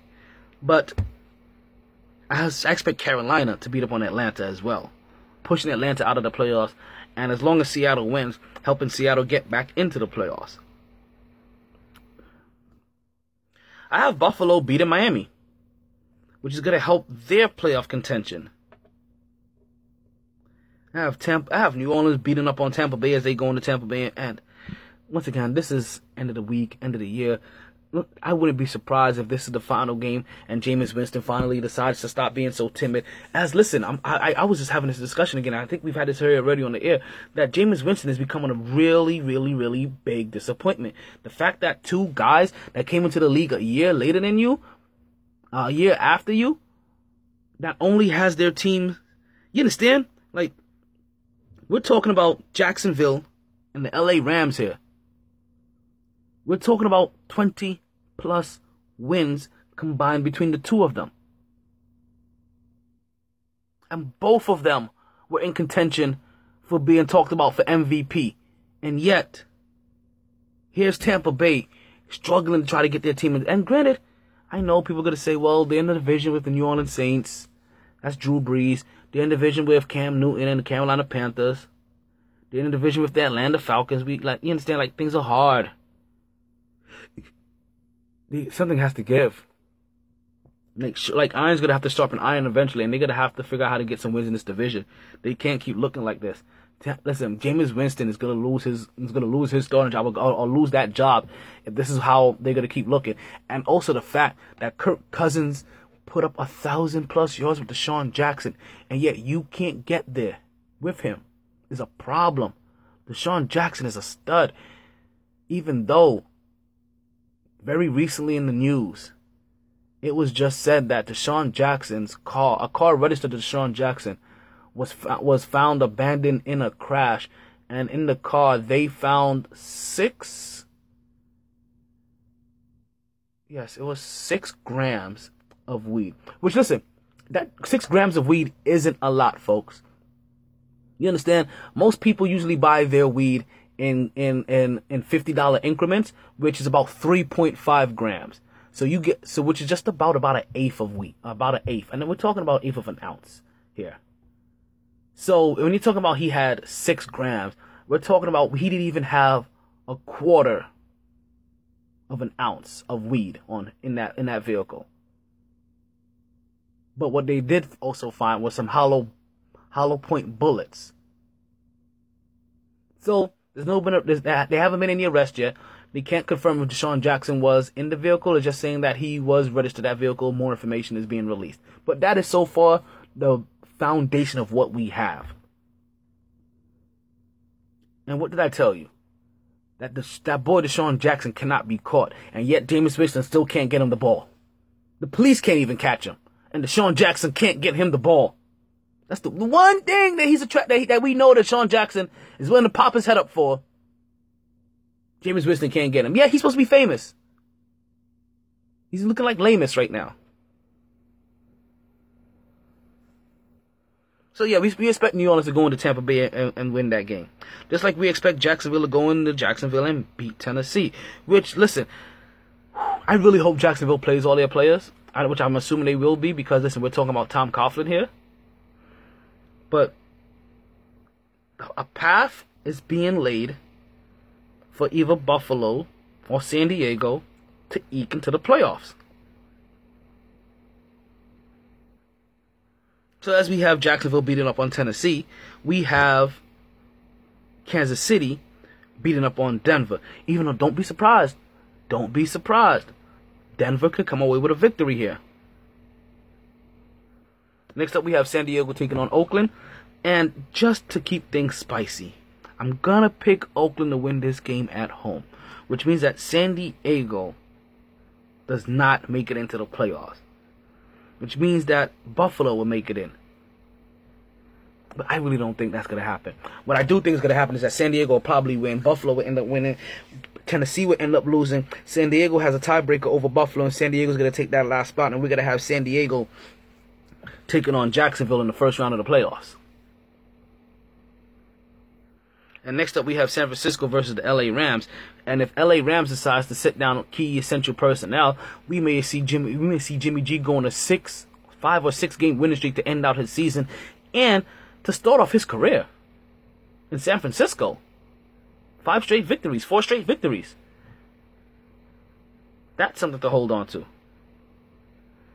But I expect Carolina to beat up on Atlanta as well. Pushing Atlanta out of the playoffs. And as long as Seattle wins, helping Seattle get back into the playoffs. I have Buffalo beating Miami, which is going to help their playoff contention. I have Tampa, I have New Orleans beating up on Tampa Bay as they go into Tampa Bay, and once again, this is end of the week, end of the year. I wouldn't be surprised if this is the final game and Jameis Winston finally decides to stop being so timid. As listen, I'm, I I was just having this discussion again. I think we've had this here already on the air that Jameis Winston is becoming a really, really, really big disappointment. The fact that two guys that came into the league a year later than you, a year after you, that only has their team. You understand? Like we're talking about Jacksonville and the LA Rams here. We're talking about 20 plus wins combined between the two of them. And both of them were in contention for being talked about for MVP. And yet, here's Tampa Bay struggling to try to get their team in. And granted, I know people are going to say, well, they're in the division with the New Orleans Saints. That's Drew Brees. They're in the division with Cam Newton and the Carolina Panthers. They're in the division with the Atlanta Falcons. We like you understand like things are hard. Something has to give. Like, like iron's gonna have to sharpen iron eventually, and they're gonna have to figure out how to get some wins in this division. They can't keep looking like this. Listen, Jameis Winston is gonna lose his is gonna lose his starting job or, or lose that job if this is how they're gonna keep looking. And also the fact that Kirk Cousins put up a thousand plus yards with DeSean Jackson, and yet you can't get there with him is a problem. DeSean Jackson is a stud, even though very recently in the news, it was just said that DeSean Jackson's car, a car registered to DeSean Jackson, was was found abandoned in a crash, and in the car they found six. Yes, it was six grams of weed. Which listen, that six grams of weed isn't a lot, folks. You understand? Most people usually buy their weed in in in in fifty dollar increments, which is about three point five grams. So you get so which is just about about an eighth of wheat, about an eighth, and then we're talking about eighth of an ounce here. So when you're talking about he had six grams, we're talking about he didn't even have a quarter of an ounce of weed on in that in that vehicle. But what they did also find was some hollow hollow point bullets. So there's no been there's, they haven't been any arrest yet. They can't confirm if DeSean Jackson was in the vehicle. They're just saying that he was registered that vehicle. More information is being released. But that is so far the foundation of what we have. And what did I tell you? That the, that boy DeSean Jackson cannot be caught, and yet Jameis Winston still can't get him the ball. The police can't even catch him, and DeSean Jackson can't get him the ball. That's the one thing that he's a tra- that, he, that we know that Sean Jackson is willing to pop his head up for. James Winston can't get him. Yeah, he's supposed to be famous. He's looking like Lamus right now. So yeah, we, we expect New Orleans to go into Tampa Bay and, and, win that game. Just like we expect Jacksonville to go into Jacksonville and beat Tennessee. Which, listen, I really hope Jacksonville plays all their players, which I'm assuming they will be because, listen, we're talking about Tom Coughlin here. But a path is being laid for either Buffalo or San Diego to eke into the playoffs. So as we have Jacksonville beating up on Tennessee, we have Kansas City beating up on Denver. Even though don't be surprised. Don't be surprised. Denver could come away with a victory here. Next up, we have San Diego taking on Oakland. And just to keep things spicy, I'm going to pick Oakland to win this game at home, which means that San Diego does not make it into the playoffs, which means that Buffalo will make it in. But I really don't think that's going to happen. What I do think is going to happen is that San Diego will probably win. Buffalo will end up winning. Tennessee will end up losing. San Diego has a tiebreaker over Buffalo, and San Diego's going to take that last spot, and we're going to have San Diego taking on Jacksonville in the first round of the playoffs. And next up, we have San Francisco versus the LA Rams. And if LA Rams decides to sit down key essential personnel, we may see Jimmy. We may see Jimmy G go on a six, five or six game winning streak to end out his season, and to start off his career in San Francisco. Five straight victories, four straight victories. That's something to hold on to.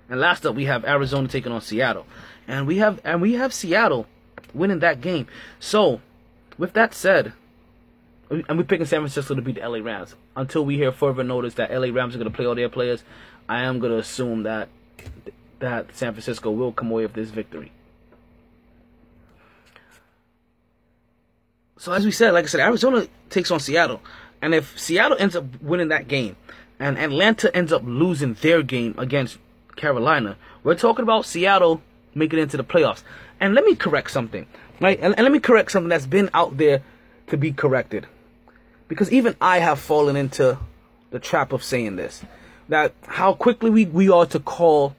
And last up, we have Arizona taking on Seattle, and we have and we have Seattle winning that game. So, with that said, and we're picking San Francisco to beat the LA Rams. Until we hear further notice that LA Rams are going to play all their players, I am going to assume that that San Francisco will come away with this victory. So as we said, like I said, Arizona takes on Seattle, and if Seattle ends up winning that game, and Atlanta ends up losing their game against Carolina, we're talking about Seattle making it into the playoffs. And let me correct something, right? And, and let me correct something that's been out there to be corrected, because even I have fallen into the trap of saying this, that how quickly we, we are to call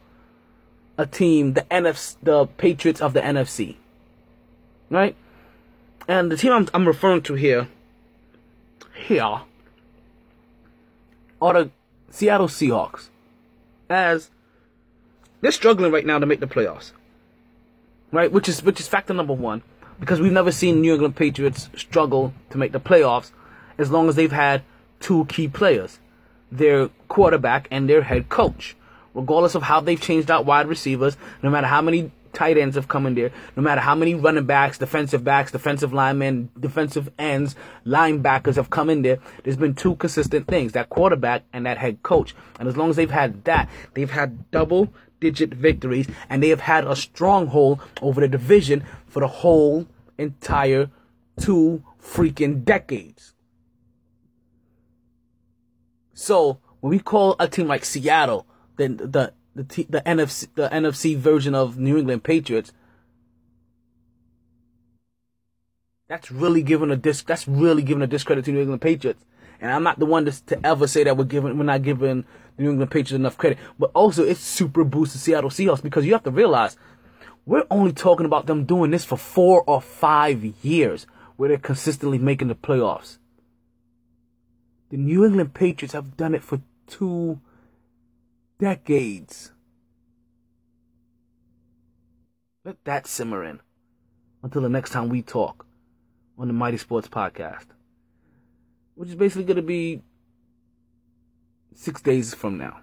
a team the NFC, the Patriots of the NFC, right? And the team I'm, I'm referring to here, here, are the Seattle Seahawks, as they're struggling right now to make the playoffs, right? Which is which is factor number one, because we've never seen New England Patriots struggle to make the playoffs as long as they've had two key players, their quarterback and their head coach. Regardless of how they've changed out wide receivers, no matter how many tight ends have come in there, no matter how many running backs, defensive backs, defensive linemen, defensive ends, linebackers have come in there, there's been two consistent things that quarterback and that head coach. And as long as they've had that, they've had double digit victories and they have had a stronghold over the division for the whole entire two freaking decades. So when we call a team like Seattle, then the the T, the NFC the NFC version of New England Patriots. That's really giving a dis. That's really giving a discredit to New England Patriots. And I'm not the one to, to ever say that we're giving we're not giving the New England Patriots enough credit. But also, it's super boosted Seattle Seahawks because you have to realize we're only talking about them doing this for four or five years, where they're consistently making the playoffs. The New England Patriots have done it for two decades. Let that simmer in until the next time we talk on the Mighty Sports Podcast, which is basically going to be six days from now.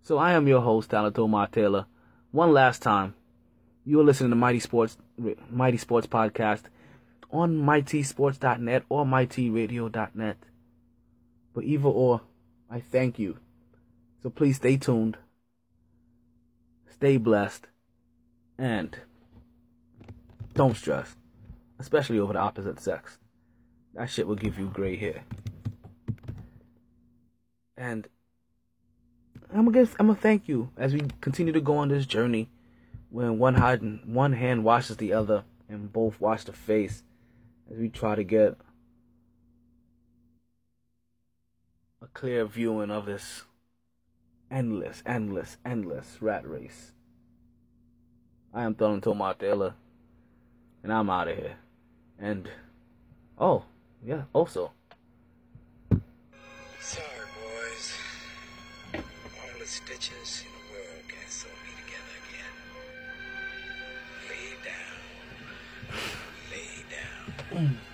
So I am your host, Tyler Tomar Taylor. One last time, you're listening to Mighty Sports, Mighty Sports Podcast on mytsports.net or mytradio.net. But either or, I thank you. So please stay tuned, stay blessed, and don't stress, especially over the opposite sex. That shit will give you gray hair. And I'm gonna I'm gonna thank you as we continue to go on this journey, when one hand one hand washes the other and both wash the face, as we try to get a clear viewing of this endless, endless, endless rat race. I am Thurman Tomar Taylor, and I'm out of here. And, oh, yeah, also. Sorry, boys. All the stitches in the world can't sew me together again. Lay down. Lay down. Mm.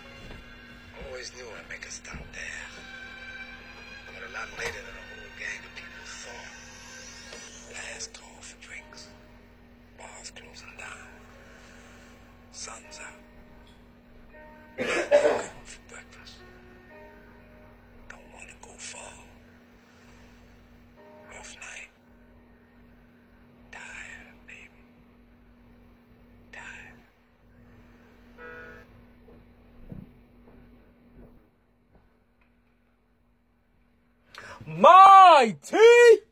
Mighty!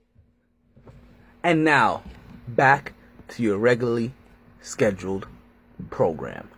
And now, back to your regularly scheduled program.